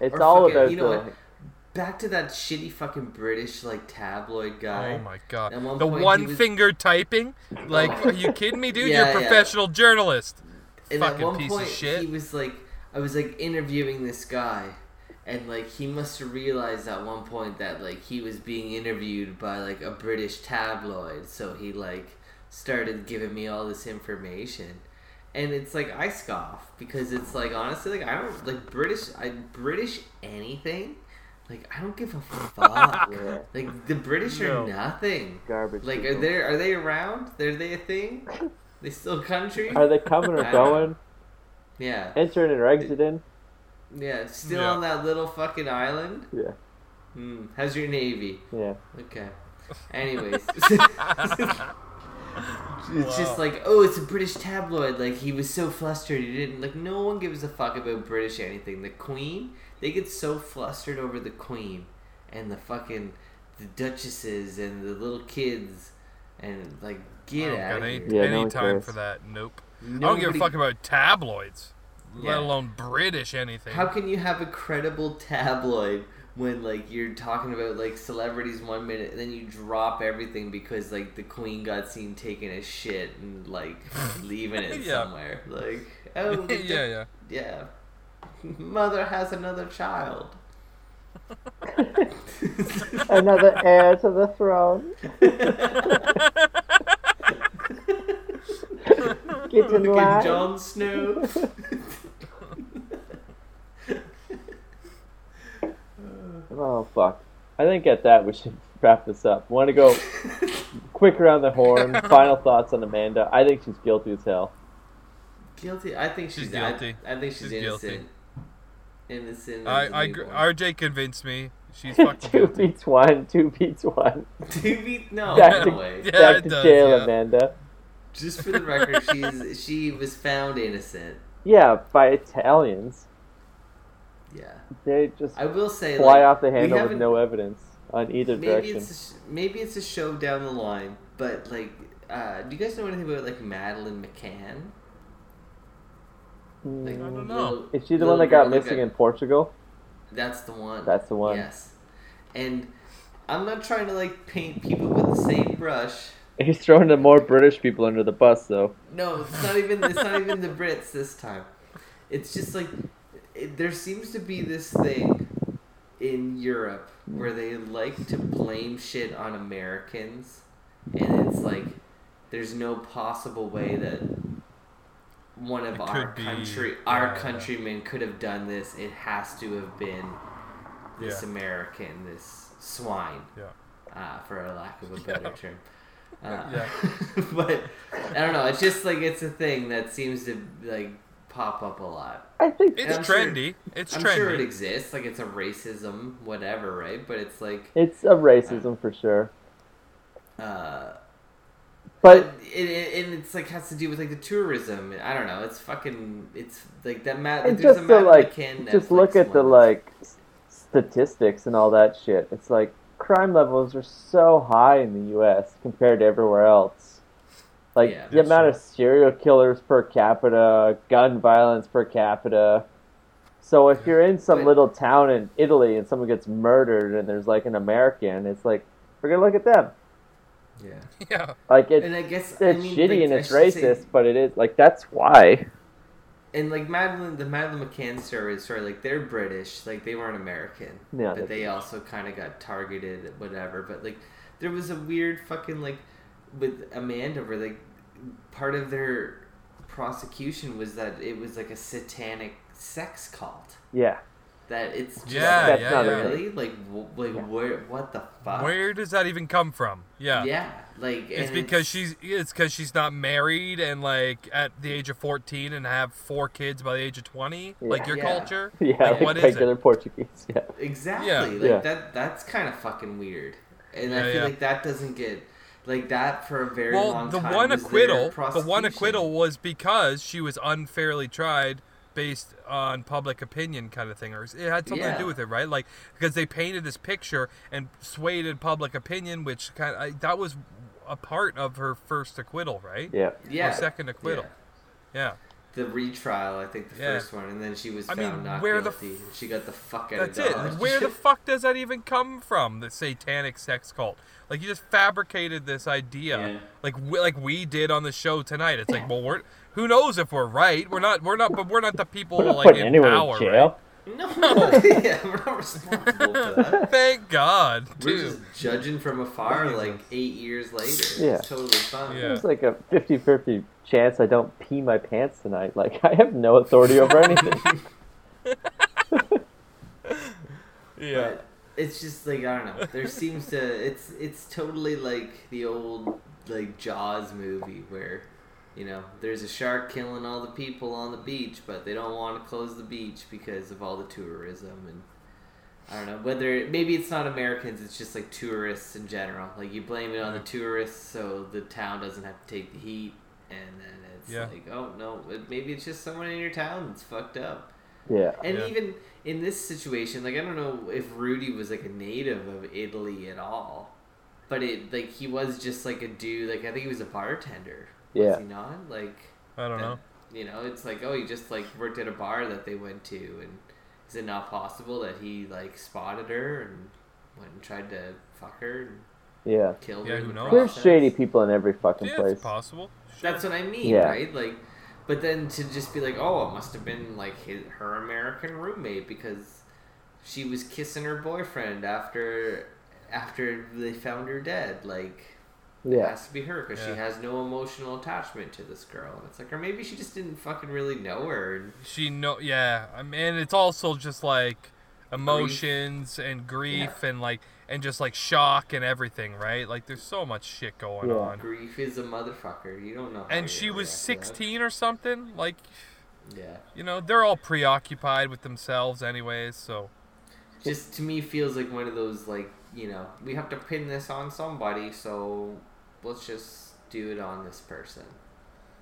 It's Or all fucking- about you know the. Back to that shitty fucking British like tabloid guy. Oh my god. One the one was- finger typing? Like, are you kidding me, dude? Yeah, You're a yeah. professional journalist. And Fucking at one piece point, of shit. he was like, I was like interviewing this guy, and like he must have realized at one point that like he was being interviewed by like a British tabloid, so he like started giving me all this information. And it's like I scoff because it's like honestly like I don't like British I British anything like I don't give a fuck Yeah. like the British No. are nothing Garbage. like are people. they are they around are they a thing they still country Are they coming or I don't know. going? yeah Entering or exiting? Yeah, still Yeah. on that little fucking island. Yeah. Hmm. How's your navy? Yeah. Okay. Anyways, it's just like, oh, it's a British tabloid. Like he was so flustered, he didn't like. No one gives a fuck about British anything. The Queen, they get so flustered over the Queen and the fucking the duchesses and the little kids, and like I get oh, don't out got any, here. Yeah, any no time cares. for that. Nope. I don't give a fuck about tabloids, Yeah. let alone British anything. How can you have a credible tabloid when like you're talking about like celebrities one minute and then you drop everything because like the queen got seen taking a shit and like leaving it Yeah. somewhere? Like oh yeah, yeah. yeah. Mother has another child. Another heir to the throne. Get in Fucking line. Jon Snow. Oh fuck! I think at that we should wrap this up. Want to go quick around the horn? Final thoughts on Amanda? I think she's guilty as hell. guilty. I think she's, She's I- guilty. I, think she's, She's innocent. guilty. Innocent. I, as a I, gr- RJ convinced me. She's fucking two guilty. beats one. Two beats one. Two beats no, Back no to, way. Yeah, back to does, jail, yeah. Amanda. Just for the record, she's she was found innocent. Yeah, by Italians. Yeah, They just I will say fly like, off the handle with no evidence on either Maybe direction. it's a, sh- maybe it's a show down the line, but like, uh, do you guys know anything about like Madeleine McCann? Like. I don't know. Is she the little one that got girl that missing in Portugal? That's the one. That's the one. Yes, and I'm not trying to like paint people with the same brush. He's throwing the more British people under the bus, though. No, it's not even. It's not even the Brits this time. It's just like it, there seems to be this thing in Europe where they like to blame shit on Americans, and it's like there's no possible way that one of It our could be- country, our yeah, yeah. countrymen could have done this. It has to have been this Yeah. American, this swine Yeah. uh, for a lack of a better Yeah. term. Uh, Yeah. but I don't know. It's just like it's a thing that seems to like pop up a lot. I think It's I'm sure- trendy. it's I'm trendy. sure it exists. Like it's a racism, whatever, right? But it's like, it's a racism for sure. uh, But it, it, and it's like has to do with like the tourism. I don't know. It's fucking. It's like that. And there's just to like, just look at the like statistics and all that shit. It's like crime levels are so high in the U.S. compared to everywhere else. Like Yeah, the amount true. of serial killers per capita, gun violence per capita. So if you're in some But- little town in Italy and someone gets murdered and there's like an American, it's like we're gonna look at them. Yeah. Yeah. Like it's And I guess it's I mean, shitty like, and it's should say- racist, but it is like that's why. and like Madeleine, the Madeleine McCann story, story, like they're British, like they weren't American, Yeah, but they- they also kind of got targeted, whatever. But like, there was a weird fucking like with Amanda, where like part of their prosecution was that it was like a satanic sex cult. Yeah. That it's just Yeah, That's yeah, not yeah. really like w- like Yeah. where what the fuck? Where does that even come from? Yeah. Yeah, like It's and because she's it's because she's not married and like at the age of 14 and have four kids by the age of 20 like your Yeah. culture Yeah, Like, like what is regular it? Portuguese. Yeah. Exactly. Yeah. Like Yeah. that that's kind of fucking weird. And Yeah, I feel yeah. like that doesn't get like that for a very well long the time. one acquittal the one acquittal was because she was unfairly tried based on public opinion kind of thing or it had something to do with it right like because they painted this picture and swayed in public opinion which kind of that was a part of her first acquittal right Yeah. yeah. or second acquittal Yeah. yeah The retrial, I think the Yeah. first one, and then she was I found mean, not where the guilty. she got the fuck out That's of it. Dodge. Where the fuck does that even come from? The satanic sex cult. Like you just fabricated this idea, Yeah. like we, like we did on the show tonight. It's like, well, we're who knows if we're right? We're not. We're not. But we're not the people We're not like in anyone power. in jail. No, yeah, we're not responsible for that. Thank God, We're dude. just judging from afar, like eight years later. Yeah. It's totally fine. Yeah. There's like a 50-50 chance I don't pee my pants tonight. Like I have no authority over anything. Yeah. But it's just like I don't know. There seems to it's it's totally like the old like Jaws movie where you know there's a shark killing all the people on the beach, but they don't want to close the beach because of all the tourism and. I don't know whether maybe it's not Americans. It's just like tourists in general. Like you blame it on the mm. tourists, so the town doesn't have to take the heat, and then it's Yeah. like, oh no, maybe it's just someone in your town that's fucked up. Yeah. And Yeah. even in this situation, like I don't know if Rudy was like a native of Italy at all, but it like he was just like a dude. Like I think he was a bartender. Yeah. Was he not? Like I don't know. you know, it's like oh, he just like worked at a bar that they went to, and is it not possible that he like spotted her and went and tried to fuck her and Yeah. killed Yeah, her? who knows? There's shady people in every fucking Yeah, place. it's possible. That's what I mean, Yeah. right? Like, but then to just be like, oh, it must have been like his, her American roommate because she was kissing her boyfriend after after they found her dead. Like, it Yeah. has to be her because she has no emotional attachment to this girl. And it's like, or maybe she just didn't fucking really know her. And She know. Yeah. I mean, it's also just like emotions and grief and like and just like shock and everything, right? Like there's so much shit going Yeah. on. grief is a motherfucker. You don't know. how And she was react to that. 16 or something. Like, Yeah. you know, they're all preoccupied with themselves, anyways. So just to me feels like one of those like you know we have to pin this on somebody so let's just do it on this person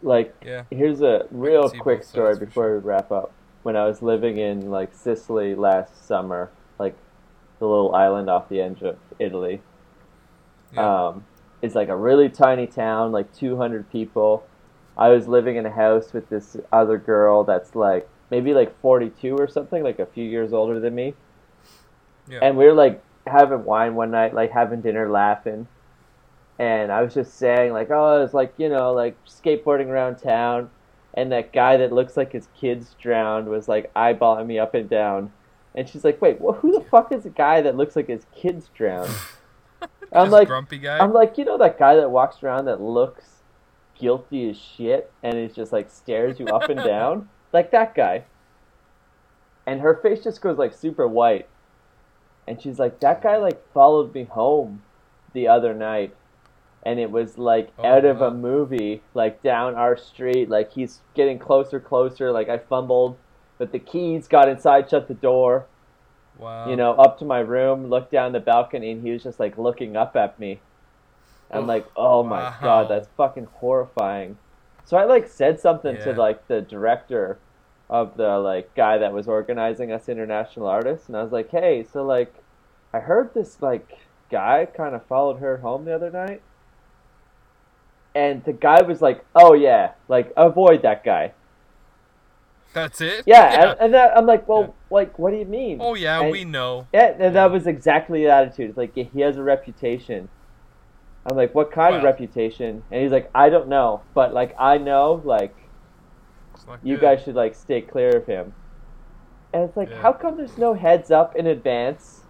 Like yeah. here's a real quick story sides for before we wrap up. When I was living in like Sicily last summer, like the little island off the edge of Italy, Yeah. um, it's like a really tiny town, like 200 people. I was living in a house with this other girl that's like maybe like 42 or something, like a few years older than me. Yeah. And we were like having wine one night, like having dinner, laughing. And I was just saying, like, oh, it's like, you know, like skateboarding around town. And that guy that looks like his kids drowned was like eyeballing me up and down. And she's like, wait, well, who the fuck is a guy that looks like his kids drowned? I'm like, grumpy guy. I'm like, you know that guy that walks around that looks guilty as shit and is just like stares you up and down? Like that guy. And her face just goes like super white. And she's like, that guy like followed me home the other night. And it was like Oh, out of wow. a movie, like down our street. Like he's getting closer, closer. Like I fumbled, but the keys got inside, shut the door wow. you know, up to my room, looked down the balcony, and he was just like looking up at me. I'm Oof. like, oh my Wow. god, that's fucking horrifying. So I like said something to like the director of the like guy that was organizing us international artists, and I was like, hey, so like, I heard this like guy kind of followed her home the other night, and the guy was like, "Oh yeah, like avoid that guy." That's it. Yeah, and, and that, I'm like, well, like, what do you mean? Oh yeah, And- we know. Yeah, and Yeah. that was exactly the attitude. It's like he has a reputation. I'm like, what kind of reputation? And he's like, I don't know, but like I know, like you guys should like stay clear of him. And it's like, Yeah. how come there's no heads up in advance?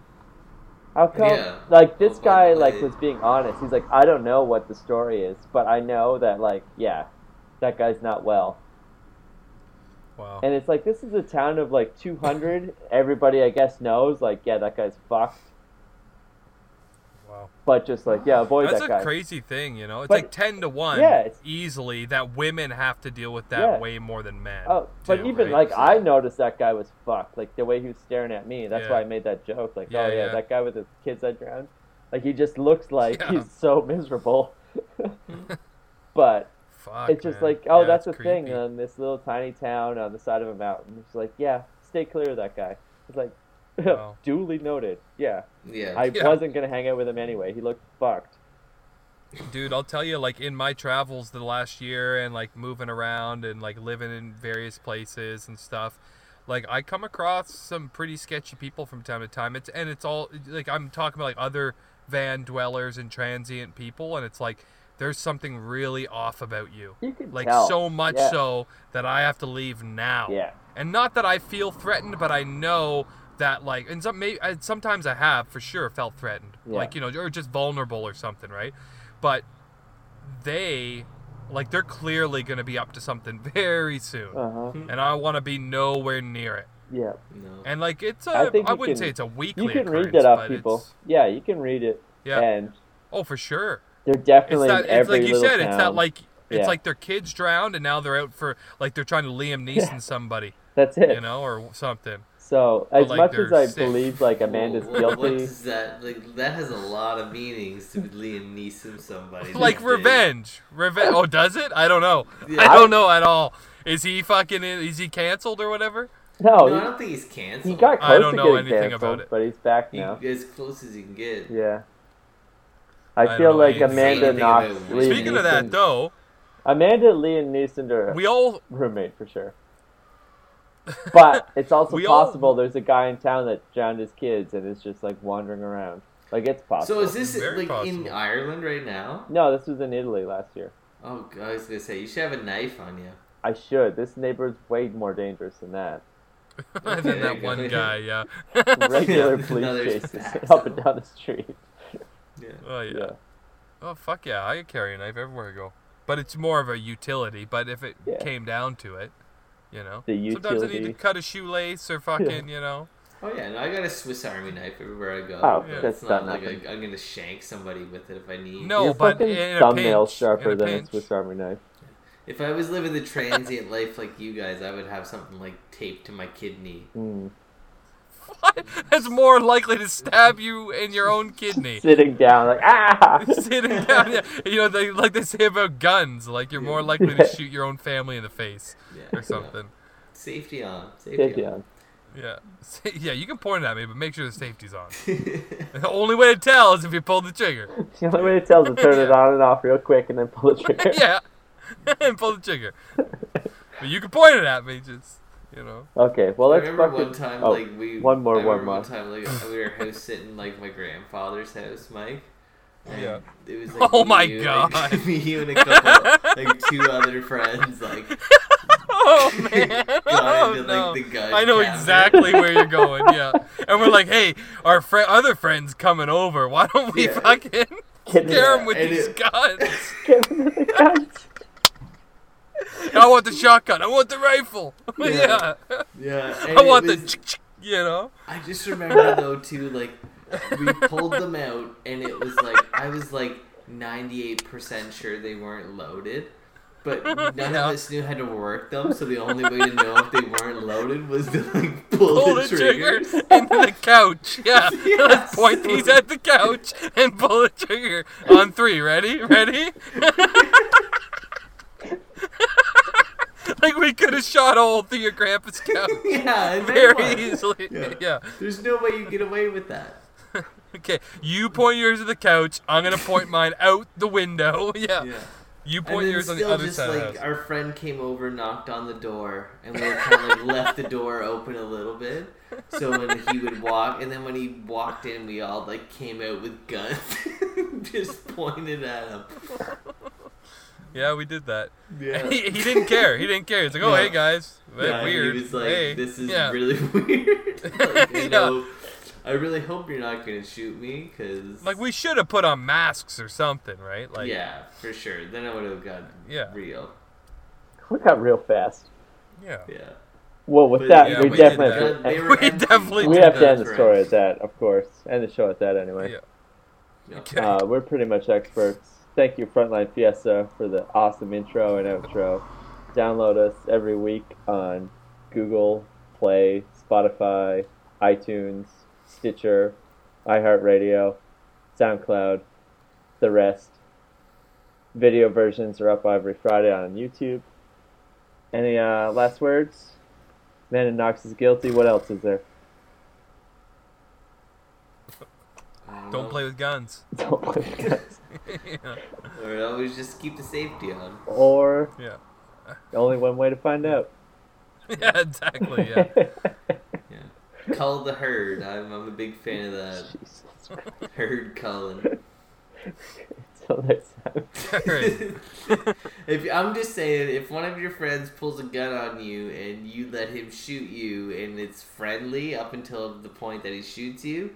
How come Yeah. like this Oh, by guy like was being honest. He's like, I don't know what the story is, but I know that like, yeah, that guy's not well. Wow. And it's like this is a town of like 200. Everybody I guess knows like, yeah, that guy's fucked. Wow. But just like, yeah, avoid That's that a crazy thing, you know. It's But- like ten to one, Yeah, it's- easily that women have to deal with that Yeah. way more than men. Oh, but too, even right? like I noticed that guy was fucked. Like the way he was staring at me. That's Yeah. why I made that joke. Like, Yeah, oh yeah, yeah. that guy with his kids that drowned. Like he just looks like Yeah. he's so miserable. but Fuck, it's just man. like, oh, Yeah, that's it's the thing creepy. on this little tiny town on the side of a mountain. It's like, yeah, stay clear of that guy. It's like, Wow. duly noted. Yeah, Yeah. I Yeah. wasn't gonna hang out with him anyway. He looked fucked. Dude, I'll tell you, like in my travels the last year and like moving around and like living in various places and stuff, like I come across some pretty sketchy people from time to time. It's and it's all like I'm talking about like other van dwellers and transient people, and it's like there's something really off about you. You can Like tell. so much Yeah. so that I have to leave now. Yeah. And not that I feel threatened, but I know that like, and some maybe sometimes I have for sure felt threatened, Yeah. like you know, or just vulnerable or something, right? But they, like, they're clearly gonna be up to something very soon, Uh huh. and I want to be nowhere near it. Yeah. No. And like, it's a, I I think you wouldn't can- say it's a weekly. You can read occurrence, that off people. Yeah, you can read it. Yeah. And Oh, for sure. they're It's definitely that. in It's every like you little said. It's that town. like. It's Yeah. like their kids drowned and now they're out for like they're trying to Liam Neeson somebody, That's it. you know, or something. So But, as like, much as I sick. believe like Amanda's Whoa, what- guilty, What is that? Like that has a lot of meanings to Liam Neeson somebody. like these revenge. Revenge. Oh, does it? I don't know. Yeah. I don't know at all. Is he fucking? In, is he canceled or whatever? no, No, I don't think he's canceled. he got close I close don't to know getting anything canceled, about it. but he's back He- now. as close as he can get. Yeah. I I, feel know like Amanda about knocked it. Liam Speaking of that, though, Amanda, Lee, and Neeson are we all roommate for sure. But it's also We all- possible there's a guy in town that drowned his kids and is just like wandering around. Like it's possible. So is this Very like possible. in Ireland right now? no, this was in Italy last year. Oh, God, I was gonna say you should have a knife on you. I should. This neighbor's way more dangerous than that. than that you go. one guy. Yeah. Regular police another chases up and down the street. Yeah. oh yeah. Yeah. Oh fuck yeah! I could carry a knife everywhere I go. But it's more of a utility. But if it Yeah. came down to it, you know, The sometimes I need to cut a shoelace or fucking, you know. Oh yeah, no, I got a Swiss Army knife everywhere I go. Oh, Yeah. that's it's not not like. I, I'm gonna shank somebody with it if I need. No, Your but fucking in thumbnail pinch, sharper a than a. Swiss Army knife. If I was living the transient life like you guys, I would have something like taped to my kidney. Mm. What? That's more likely to stab you in your own kidney. Sitting down, like ah. Sitting down, yeah. You know, they like they say about guns, like you're more likely to shoot your own family in the face Yeah. or something. Safety on. Safety, Safety on. on. Yeah, yeah. You can point it at me, but make sure the safety's on. the only way to tell is if you pull the trigger. The only way to tell is to turn it on and off real quick and then pull the trigger. yeah, and pull the trigger. But you can point it at me, just you know. Okay, well I let's remember fucking. one time, oh, like we. one more, I one remember more. One time, like we were house sitting, like my grandfather's house, Mike. Yeah. It was like Oh my you, God. Like, me, you, and a couple, like two other friends, like Oh man! Oh, into, like, no. the I know cabinet. exactly where you're going. Yeah, and we're like, hey, our fri other friends coming over. Why don't we Yeah. fucking Get scare them with these it- guns? Get rid of the guns. I want the shotgun. I want the rifle. yeah. Yeah. yeah. I want was- the. You know. I just remember though too, like we pulled them out, and it was like I was like ninety eight percent sure they weren't loaded. But none Yeah. of us knew how to work them, so the only way to know if they weren't loaded was to like pull, Pull the, the trigger into the couch. Yeah. Yes. Let's point these at the couch and pull the trigger on three. Ready? Ready? like we could have shot a hole through your grandpa's couch yeah, very easily. Yeah. Yeah. There's no way you get away with that. Okay, you point yours at the couch. I'm gonna point mine out the window. Yeah. Yeah. You point yours on the other just side of like our friend came over, knocked on the door, and we kind of like left the door open a little bit. So when he would walk, and then when he walked in, we all like came out with guns, just pointed at him. Yeah, we did that. Yeah. he, he didn't care. He didn't care. He's like, oh, No. hey guys, Yeah, weird. He was like, hey. "This is yeah. really weird. like, I Yeah. know. I really hope you're not gonna shoot me, cause Like we should have put on masks or something, right? Like yeah, for sure. Then I would have got Yeah. real. We got real fast. yeah. Yeah. Well, with But, that, yeah, we, we did definitely that. They We empty. definitely we did have to end the story at that, of course, end the show at that anyway. Yeah. Yeah. Okay. Uh, we're pretty much experts. Thank you, Frontline Fiesta, for the awesome intro and outro. Download us every week on Google Play, Spotify, iTunes, Stitcher, iHeartRadio, SoundCloud, the rest. Video versions are up every Friday on YouTube. Any uh, last words? Man in Knox is guilty. What else is there? Don't play with guns. Don't play with guns. Yeah. Or always just keep the safety on. Or Yeah. only one way to find out. Yeah, exactly. Yeah. Yeah. Cull the herd. I'm, I'm a big fan of that. Herd culling. Until next time. If I'm just saying, if one of your friends pulls a gun on you and you let him shoot you, and it's friendly up until the point that he shoots you,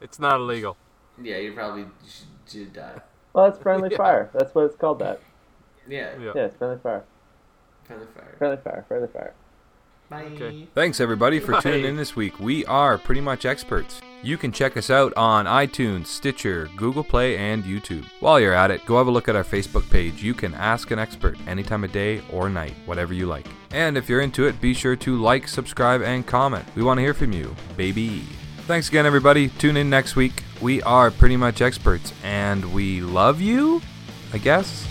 It's not illegal. yeah, you probably should, should die. Well, it's friendly Yeah. fire. That's what it's called. That. Yeah, Yeah. Yeah, it's friendly fire. friendly fire. Friendly fire. Friendly fire. Bye. Okay. Thanks everybody for tuning in this week. We are pretty much experts. You can check us out on iTunes, Stitcher, Google Play, and YouTube. While you're at it, go have a look at our Facebook page. You can ask an expert any time of day or night, whatever you like. And if you're into it, be sure to like, subscribe, and comment. We want to hear from you, baby. Thanks again, everybody. Tune in next week. We are pretty much experts, and we love you, I guess.